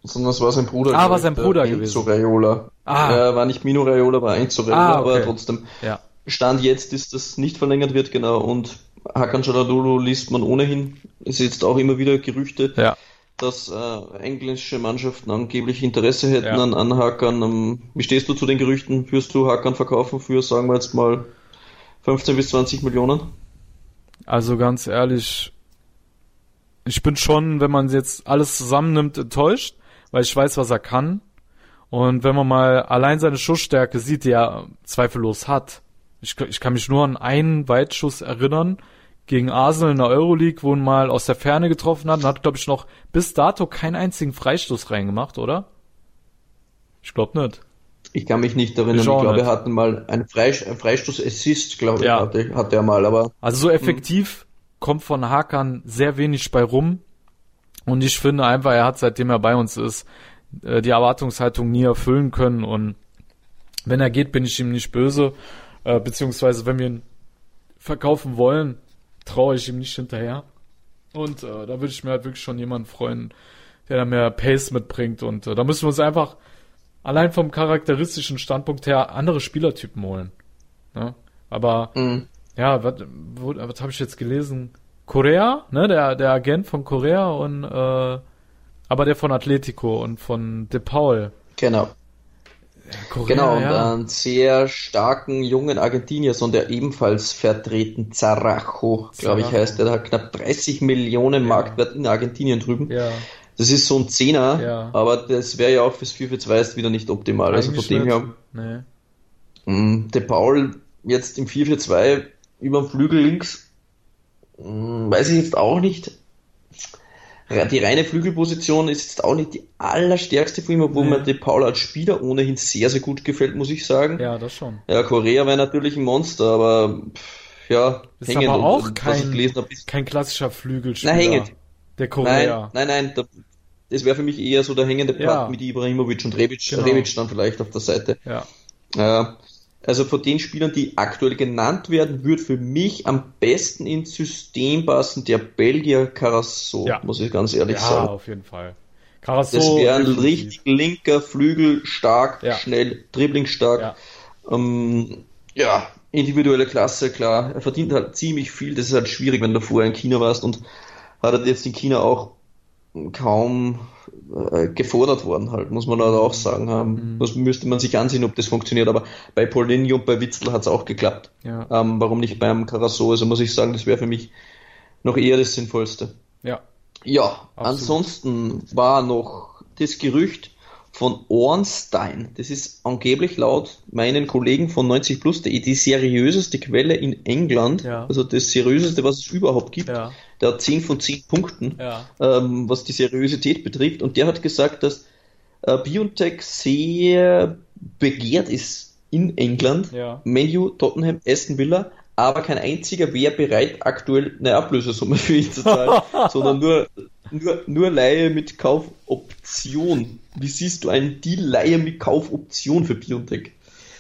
sondern es war sein Bruder. Ah, war sein der Bruder Enzo gewesen. Raiola. Ah. Ja, war nicht Mino Raiola, war Enzo Raiola, Ah, okay. aber trotzdem. Ja. Stand jetzt ist, dass nicht verlängert wird, genau. Und Hakan Çalhanoğlu liest man ohnehin. Ist jetzt auch immer wieder Gerüchte, Ja. dass äh, englische Mannschaften angeblich Interesse hätten Ja. an, an Hakan. Ähm, wie stehst du zu den Gerüchten? Wirst du Hakan verkaufen für, sagen wir jetzt mal, 15 bis 20 Millionen? Also ganz ehrlich, ich bin schon, wenn man jetzt alles zusammennimmt, enttäuscht, weil ich weiß, was er kann. Und wenn man mal allein seine Schussstärke sieht, die er zweifellos hat. Ich, ich kann mich nur an einen Weitschuss erinnern gegen Arsenal in der Euroleague, wo ihn mal aus der Ferne getroffen hat und hat, glaube ich, noch bis dato keinen einzigen Freistoß reingemacht, oder? Ich glaube nicht. Ich kann mich nicht erinnern. Ich Ich, glaube, nicht. er hatte mal einen, Freist einen Freistoß-Assist, glaube Ja. ich, hatte, hatte er mal, aber Also so effektiv kommt von Hakan sehr wenig bei rum. Und ich finde einfach, er hat, seitdem er bei uns ist, äh, die Erwartungshaltung nie erfüllen können. Und wenn er geht, bin ich ihm nicht böse. Äh, beziehungsweise, wenn wir ihn verkaufen wollen, traue ich ihm nicht hinterher. Und äh, da würde ich mir halt wirklich schon jemanden freuen, der da mehr Pace mitbringt. Und äh, da müssen wir uns einfach allein vom charakteristischen Standpunkt her andere Spielertypen holen. Ne? Aber Mhm. ja, was, was habe ich jetzt gelesen? Korea, ne, der, der Agent von Korea und äh, aber der von Atletico und von De Paul. genau. Korea, Genau, und ja. einen sehr starken jungen Argentinier, so der ebenfalls vertreten, Zarajo, glaube ich, heißt der, der hat knapp 30 Millionen Marktwert in Argentinien drüben. Ja. Das ist so ein Zehner, Ja. aber das wäre ja auch fürs 4 für 2 jetzt wieder nicht optimal. Also von Eigentlich dem her, Nee. mh, De Paul jetzt im 4 für 2 über dem Flügel links, mh, weiß ich jetzt auch nicht. Die reine Flügelposition ist jetzt auch nicht die allerstärkste von ihm, obwohl Nee. mir De Paul als Spieler ohnehin sehr, sehr gut gefällt, muss ich sagen. Ja, das schon. Ja, Korea wäre natürlich ein Monster, aber pff, ja, Ist hängend. aber auch und kein, gelesen kein klassischer Flügelspieler. na, hängend. Der Korea. Nein, nein, nein, da, das wäre für mich eher so der hängende Part Ja. mit Ibrahimovic und Rebic, Genau. Rebic dann vielleicht auf der Seite. Ja. Ja. Also von den Spielern, die aktuell genannt werden, würde für mich am besten ins System passen der Belgier Carasso, Ja. muss ich ganz ehrlich ja, sagen. auf jeden Fall. Carasso, Das wäre ein richtig linker Flügel, stark, Ja. schnell, dribblingstark. Ja. Ähm, ja, individuelle Klasse, klar. Er verdient halt ziemlich viel. Das ist halt schwierig, wenn du vorher in China warst und hat er jetzt in China auch kaum äh, gefordert worden, halt, muss man halt auch sagen. Mhm. Ähm, Das müsste man sich ansehen, ob das funktioniert. Aber bei Paulinho und bei Witzel hat es auch geklappt. Ja. Ähm, warum nicht beim Carasso? Also muss ich sagen, das wäre für mich noch eher das Sinnvollste. Ja. Ja, Absolut. ansonsten war noch das Gerücht von Ornstein. Das ist angeblich laut meinen Kollegen von 90plus.de die seriöseste Quelle in England. Ja. Also das seriöseste, was es überhaupt gibt. Ja. Der hat 10 von 10 Punkten, Ja. ähm, was die Seriosität betrifft. Und der hat gesagt, dass äh, BioNTech sehr begehrt ist in England. Ja. Menu, Tottenham, Aston Villa, aber kein einziger wäre bereit, aktuell eine Ablösesumme für ihn zu zahlen, sondern nur, nur, nur Leihe mit Kaufoption. Wie siehst du einen Deal Leihe mit Kaufoption für Biontech?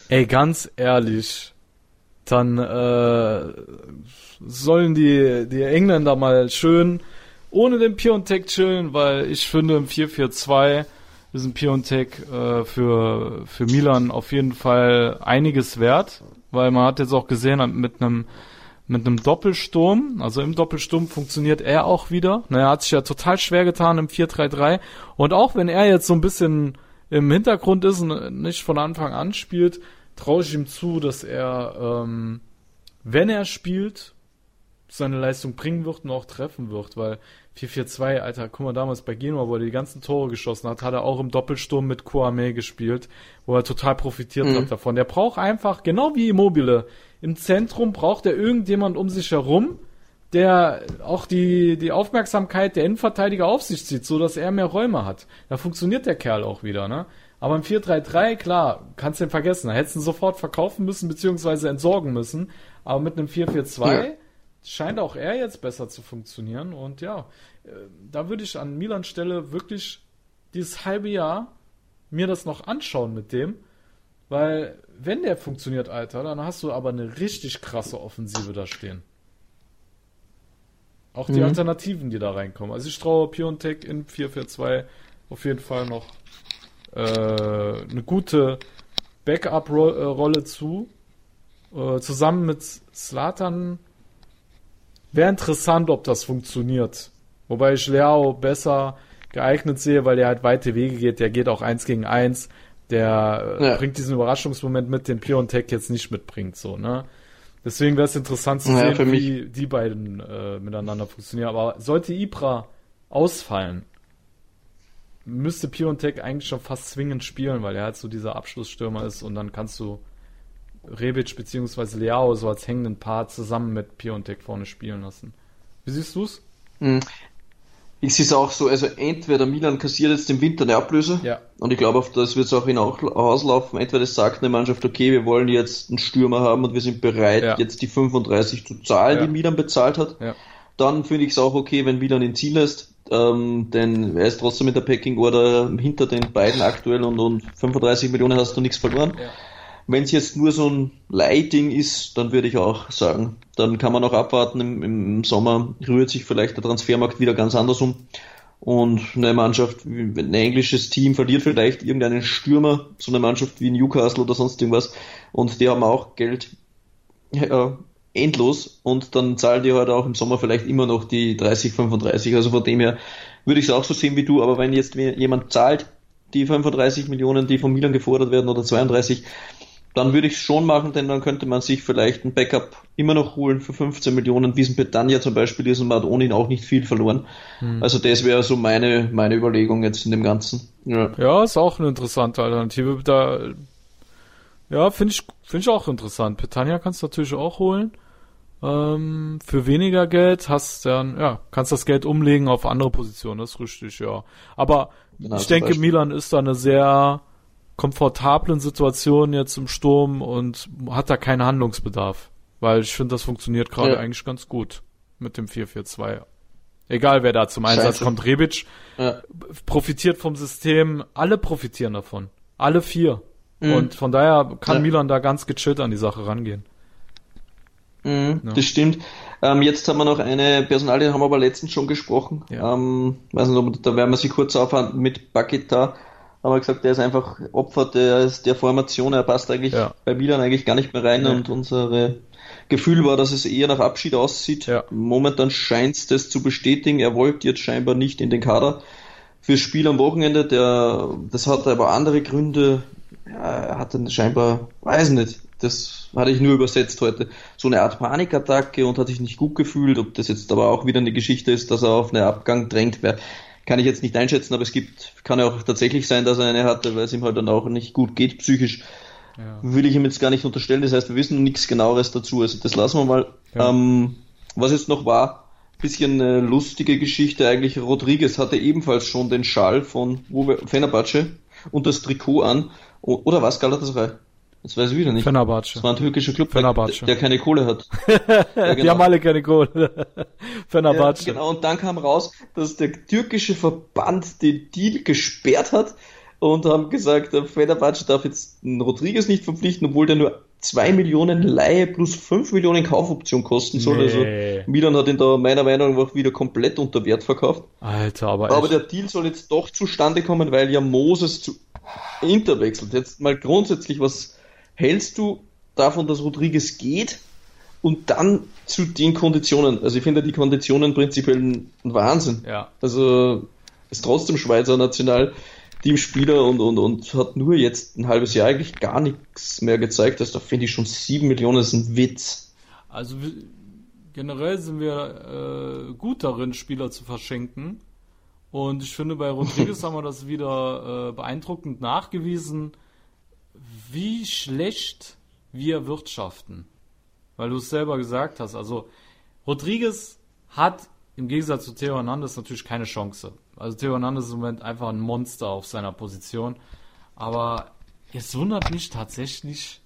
Ey, ganz ehrlich, dann äh, sollen die, die Engländer mal schön ohne den Piontech chillen, weil ich finde im 4-4-2 ist ein Piontech äh, für, für Milan auf jeden Fall einiges wert, weil man hat jetzt auch gesehen, mit einem mit einem Doppelsturm, also im Doppelsturm funktioniert er auch wieder. Na, er hat sich ja total schwer getan im 4-3-3 und auch wenn er jetzt so ein bisschen im Hintergrund ist und nicht von Anfang an spielt, traue ich ihm zu, dass er, ähm, wenn er spielt, seine Leistung bringen wird und auch treffen wird, weil 4-4-2, Alter, guck mal, damals bei Genua, wo er die ganzen Tore geschossen hat, hat er auch im Doppelsturm mit Kouame gespielt, wo er total profitiert Mhm. hat davon. Der braucht einfach, genau wie Immobile, im Zentrum braucht er irgendjemand um sich herum, der auch die, die Aufmerksamkeit der Innenverteidiger auf sich zieht, so dass er mehr Räume hat. Da funktioniert der Kerl auch wieder, ne? Aber im 4-3-3, klar, kannst du den vergessen. Da hättest du ihn sofort verkaufen müssen, beziehungsweise entsorgen müssen. Aber mit einem 4-4-2 Ja. scheint auch er jetzt besser zu funktionieren. Und ja, äh, da würde ich an Milan Stelle wirklich dieses halbe Jahr mir das noch anschauen mit dem. Weil, wenn der funktioniert, Alter, dann hast du aber eine richtig krasse Offensive da stehen. Auch die Mhm. Alternativen, die da reinkommen. Also ich traue Piontek in 4-4-2 auf jeden Fall noch äh, eine gute Backup-Rolle zu. Äh, zusammen mit Slatan wäre interessant, ob das funktioniert. Wobei ich Leao besser geeignet sehe, weil der halt weite Wege geht. Der geht auch eins gegen eins. Der äh, Ja. bringt diesen Überraschungsmoment mit, den Piontek jetzt nicht mitbringt, so, ne? Deswegen wäre es interessant zu Ja, sehen, wie die beiden äh, miteinander funktionieren. Aber sollte Ibra ausfallen, müsste Piontek eigentlich schon fast zwingend spielen, weil er halt so dieser Abschlussstürmer ist und dann kannst du Rebic beziehungsweise Leao so als hängenden Part zusammen mit Piontek vorne spielen lassen. Wie siehst du's? Hm. Ich sehe es auch so, also entweder Milan kassiert jetzt im Winter eine Ablöse Ja. und ich glaube, auf das wird es auch hinauslaufen. Entweder sagt eine Mannschaft, okay, wir wollen jetzt einen Stürmer haben und wir sind bereit, Ja. jetzt die 35 zu zahlen, Ja. die Milan bezahlt hat. Dann finde ich es auch okay, wenn Milan ihn ziehen lässt, ähm, denn er ist trotzdem mit der Packing Order hinter den beiden aktuell und, und 35 Millionen hast du nichts verloren. Ja. Wenn es jetzt nur so ein Leihding ist, dann würde ich auch sagen, dann kann man auch abwarten. Im, Im Sommer rührt sich vielleicht der Transfermarkt wieder ganz anders um. Und eine Mannschaft, wie- ein englisches Team verliert vielleicht irgendeinen Stürmer, so eine Mannschaft wie Newcastle oder sonst irgendwas. Und die haben auch Geld ja, endlos. Und dann zahlen die halt auch im Sommer vielleicht immer noch die 30, 35. Also von dem her würde ich es auch so sehen wie du. Aber wenn jetzt jemand zahlt, die 35 Millionen, die von Milan gefordert werden oder 32, dann würde ich es schon machen, denn dann könnte man sich vielleicht ein Backup immer noch holen für 15 Millionen, wie es in Petagna zum Beispiel ist und man hat ohne ihn auch nicht viel verloren. Hm. Also das wäre so meine, meine Überlegung jetzt in dem Ganzen. Ja. Ja, ist auch eine interessante Alternative. Da, ja, finde ich, finde ich auch interessant. Petania kannst du natürlich auch holen. ähm, für weniger Geld hast dann, ja, kannst das Geld umlegen auf andere Positionen, das ist richtig, ja. Aber Genau, ich denke, Beispiel. Milan ist da eine sehr komfortablen Situation jetzt im Sturm und hat da keinen Handlungsbedarf. Weil ich finde, das funktioniert gerade Ja. eigentlich ganz gut mit dem 4-4-2. Egal wer da zum Einsatz Scheiße. kommt, Rebic Ja. profitiert vom System, alle profitieren davon. Alle vier. Mhm. Und von daher kann Ja. Milan da ganz gechillt an die Sache rangehen. Mhm, Ja. Das stimmt. Ähm, jetzt haben wir noch eine Personalie, haben wir aber letztens schon gesprochen. Ähm, weiß nicht, ob, da werden wir sie kurz aufhalten mit Baketa. Haben wir gesagt, der ist einfach Opfer der, der Formation, er passt eigentlich bei Milan eigentlich gar nicht mehr rein Nee. und unsere Gefühl war, dass es eher nach Abschied aussieht. Momentan scheint es das zu bestätigen. Er wollte jetzt scheinbar nicht in den Kader fürs Spiel am Wochenende. Der, das hat aber andere Gründe. Ja, er hatte scheinbar, weiß nicht, das hatte ich nur übersetzt heute, so eine Art Panikattacke und hat sich nicht gut gefühlt. Ob das jetzt aber auch wieder eine Geschichte ist, dass er auf einen Abgang drängt, kann ich jetzt nicht einschätzen, aber es gibt, kann ja auch tatsächlich sein, dass er eine hatte, weil es ihm halt dann auch nicht gut geht psychisch. Will ich ihm jetzt gar nicht unterstellen, das heißt, wir wissen nichts genaueres dazu, also das lassen wir mal. Ja. Ähm, was jetzt noch war, bisschen äh, lustige Geschichte eigentlich, Rodriguez hatte ebenfalls schon den Schal von Fenerbahce und das Trikot an, oder was, Galatasaray? Das weiß ich wieder nicht. Fenerbahce. Das war ein türkischer Club, Fenerbahce. der, der keine Kohle hat. Ja, Die haben alle keine Kohle. Fenerbahce. Ja, genau, und dann kam raus, dass der türkische Verband den Deal gesperrt hat und haben gesagt, der Fenerbahce darf jetzt Rodriguez nicht verpflichten, obwohl der nur 2 Millionen Leihe plus 5 Millionen Kaufoption kosten soll. Nee. Also Milan hat ihn da meiner Meinung nach wieder komplett unter Wert verkauft. Alter, aber, Aber echt. der Deal soll jetzt doch zustande kommen, weil ja Moses zu Inter wechselt. Jetzt mal grundsätzlich, was hältst du davon, dass Rodriguez geht und dann zu den Konditionen? Also ich finde die Konditionen prinzipiell ein Wahnsinn. Ja. Also ist trotzdem Schweizer Nationalteamspieler und, und, und hat nur jetzt ein halbes Jahr eigentlich gar nichts mehr gezeigt. Also da finde ich schon 7 Millionen ist ein Witz. Also generell sind wir äh, gut darin, Spieler zu verschenken. Und ich finde, bei Rodriguez haben wir das wieder äh, beeindruckend nachgewiesen, wie schlecht wir wirtschaften. Weil du es selber gesagt hast. Also Rodriguez hat im Gegensatz zu Theo Hernandez natürlich keine Chance. Also Theo Hernandez ist im Moment einfach ein Monster auf seiner Position. Aber es wundert mich tatsächlich,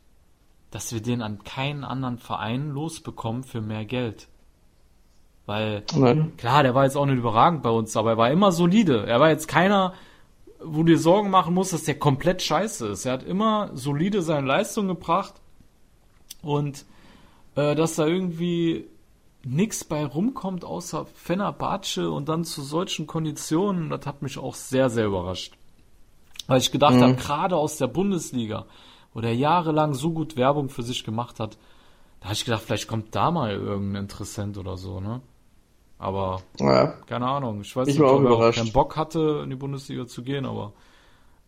dass wir den an keinen anderen Verein losbekommen für mehr Geld. Weil, Nein. klar, der war jetzt auch nicht überragend bei uns, aber er war immer solide. Er war jetzt keiner, wo du dir Sorgen machen musst, dass der komplett scheiße ist. Er hat immer solide seine Leistung gebracht und äh, dass da irgendwie nichts bei rumkommt außer Fenerbahce und dann zu solchen Konditionen, das hat mich auch sehr, sehr überrascht. Weil ich gedacht Mhm. habe, gerade aus der Bundesliga, wo der jahrelang so gut Werbung für sich gemacht hat, da habe ich gedacht, vielleicht kommt da mal irgendein Interessent oder so, ne? Aber Ja. keine Ahnung. Ich weiß Ich nicht, ob er überrascht. keinen Bock hatte, in die Bundesliga zu gehen, aber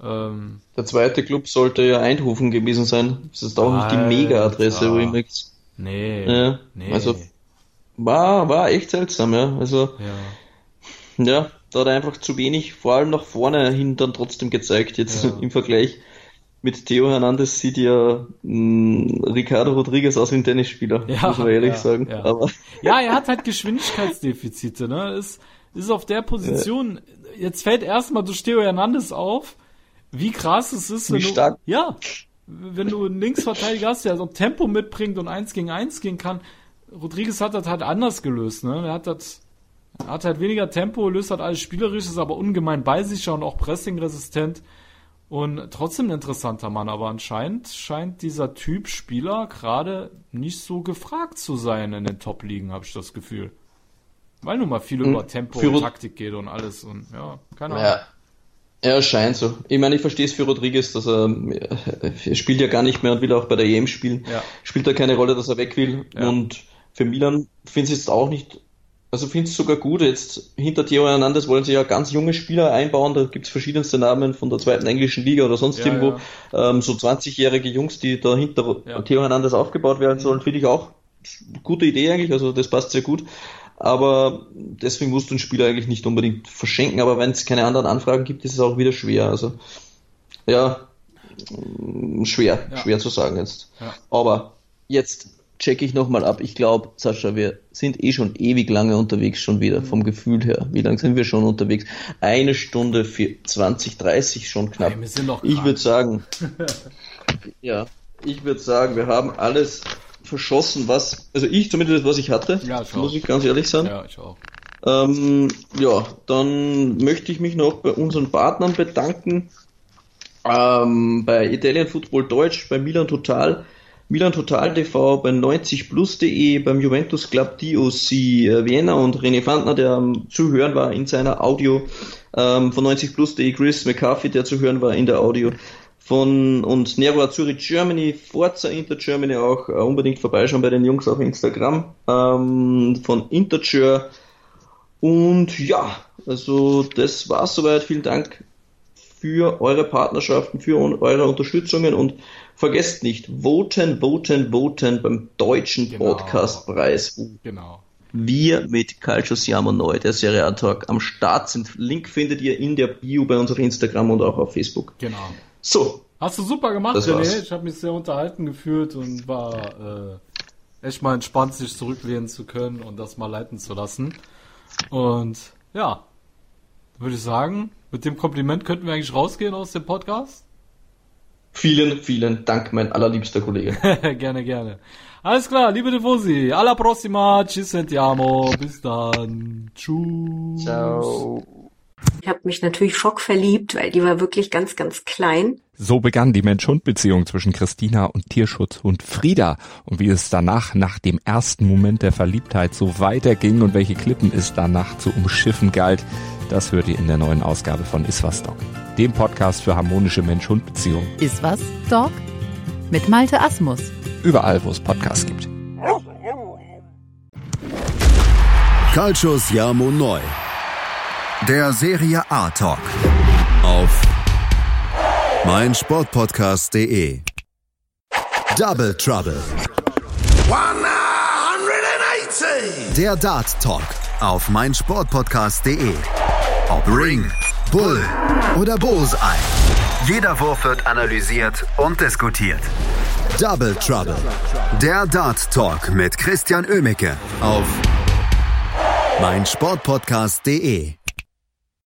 ähm, Der zweite Club sollte ja Eindhoven gewesen sein. Das ist auch nicht die Alter. Mega-Adresse übrigens. nee, Ja, nee. also war, war echt seltsam, ja. Also ja. ja, da hat er einfach zu wenig, vor allem nach vorne hin dann trotzdem gezeigt. Jetzt Ja. im Vergleich mit Theo Hernandez sieht ja mh, Ricardo Rodriguez aus wie ein Tennisspieler, Ja, muss man ehrlich ja, sagen. ja. Aber Ja, er hat halt Geschwindigkeitsdefizite, ne? Ist, ist auf der Position, jetzt fällt erstmal durch Theo Hernandez auf, wie krass es ist, wenn Wie du, stark. ja, wenn du einen Linksverteidiger hast, der so Tempo mitbringt und eins gegen eins gehen kann. Rodriguez hat das halt anders gelöst, ne? Er hat das, hat halt weniger Tempo, löst halt alles spielerisch, ist aber ungemein beisicher und auch pressingresistent. Und trotzdem ein interessanter Mann, aber anscheinend scheint dieser Typ Spieler gerade nicht so gefragt zu sein in den Top-Ligen, habe ich das Gefühl. Weil nun mal viel Hm, über Tempo für und Taktik geht und alles und ja, keine Ahnung. ja, er scheint so. Ich meine, ich verstehe es für Rodriguez, dass er, er spielt ja gar nicht mehr und will auch bei der EM spielen. Ja. Spielt da keine Rolle, dass er weg will. Ja. Und für Milan finde ich es jetzt auch nicht, also finde es sogar gut. Jetzt hinter Theo Hernandez wollen sie ja ganz junge Spieler einbauen. Da gibt es verschiedenste Namen von der zweiten englischen Liga oder sonst Ja, irgendwo. Ähm, so 20-jährige Jungs, die da hinter Ja. Theo Hernandez aufgebaut werden sollen, finde ich auch gute Idee eigentlich. Also das passt sehr gut. Aber deswegen musst du einen Spieler eigentlich nicht unbedingt verschenken. Aber wenn es keine anderen Anfragen gibt, ist es auch wieder schwer. Also ja, schwer, Ja. schwer zu sagen jetzt. Ja. Aber jetzt checke ich nochmal ab. Ich glaube, Sascha, wir sind eh schon ewig lange unterwegs schon wieder, vom Gefühl her. Wie lange sind wir schon unterwegs? Eine Stunde für 20, 30 schon knapp. Hey, wir sind noch ich würde sagen, ja, ich würde sagen, wir haben alles verschossen, was, also ich zumindest, was ich hatte, Ja, ich muss auch. ich ganz ehrlich sagen. Ja, ich auch. Ähm, ja, dann möchte ich mich noch bei unseren Partnern bedanken. Ähm, bei Italian Football Deutsch, bei Milan Total, Milan Total TV, bei 90plus.de, beim Juventus Club DOC äh, Vienna und René Fandner, der zu hören war in seiner Audio, ähm, von 90plus.de Chris McCarthy, der zu hören war in der Audio, von und Nero Azzurri Germany, Forza Inter Germany auch, äh, unbedingt vorbeischauen bei den Jungs auf Instagram, ähm, von Interture, und ja, also das war's soweit. Vielen Dank für eure Partnerschaften, für eure Unterstützungen und vergesst nicht, voten, voten, voten beim deutschen Podcastpreis. Genau. Wir mit Calcio Siamo Neu, der Serie Talk, am Start sind. Link findet ihr in der Bio bei uns auf Instagram und auch auf Facebook. Genau. So. Hast du super gemacht, Das René. war's. Ich habe mich sehr unterhalten gefühlt und war äh, echt mal entspannt, sich zurücklehnen zu können und das mal leiten zu lassen. Und ja, würde ich sagen, mit dem Kompliment könnten wir eigentlich rausgehen aus dem Podcast. Vielen, vielen Dank, mein allerliebster Kollege. gerne, gerne. Alles klar, liebe Tifosi, alla prossima, ci sentiamo, bis dann, tschüss. Ciao. Ich habe mich natürlich schockverliebt, weil die war wirklich ganz, ganz klein. So begann die Mensch-Hund-Beziehung zwischen Christina und Tierschutzhund Frieda. Und wie es danach, nach dem ersten Moment der Verliebtheit, so weiterging und welche Klippen es danach zu umschiffen galt, das hört ihr in der neuen Ausgabe von Iswas Dog, dem Podcast für harmonische Mensch-Hund-Beziehungen. Ist was, Dog? Mit Malte Asmus. Überall, wo es Podcasts gibt. Calcio Siamo Neu. Der Serie A Talk. Auf meinsportpodcast.de. Double Trouble. 180! Der Dart Talk auf meinsportpodcast.de. Ob Ring, Bull oder Bullseye. Jeder Wurf wird analysiert und diskutiert. Double Trouble. Der Dart Talk mit Christian Oemicke auf meinsportpodcast.de.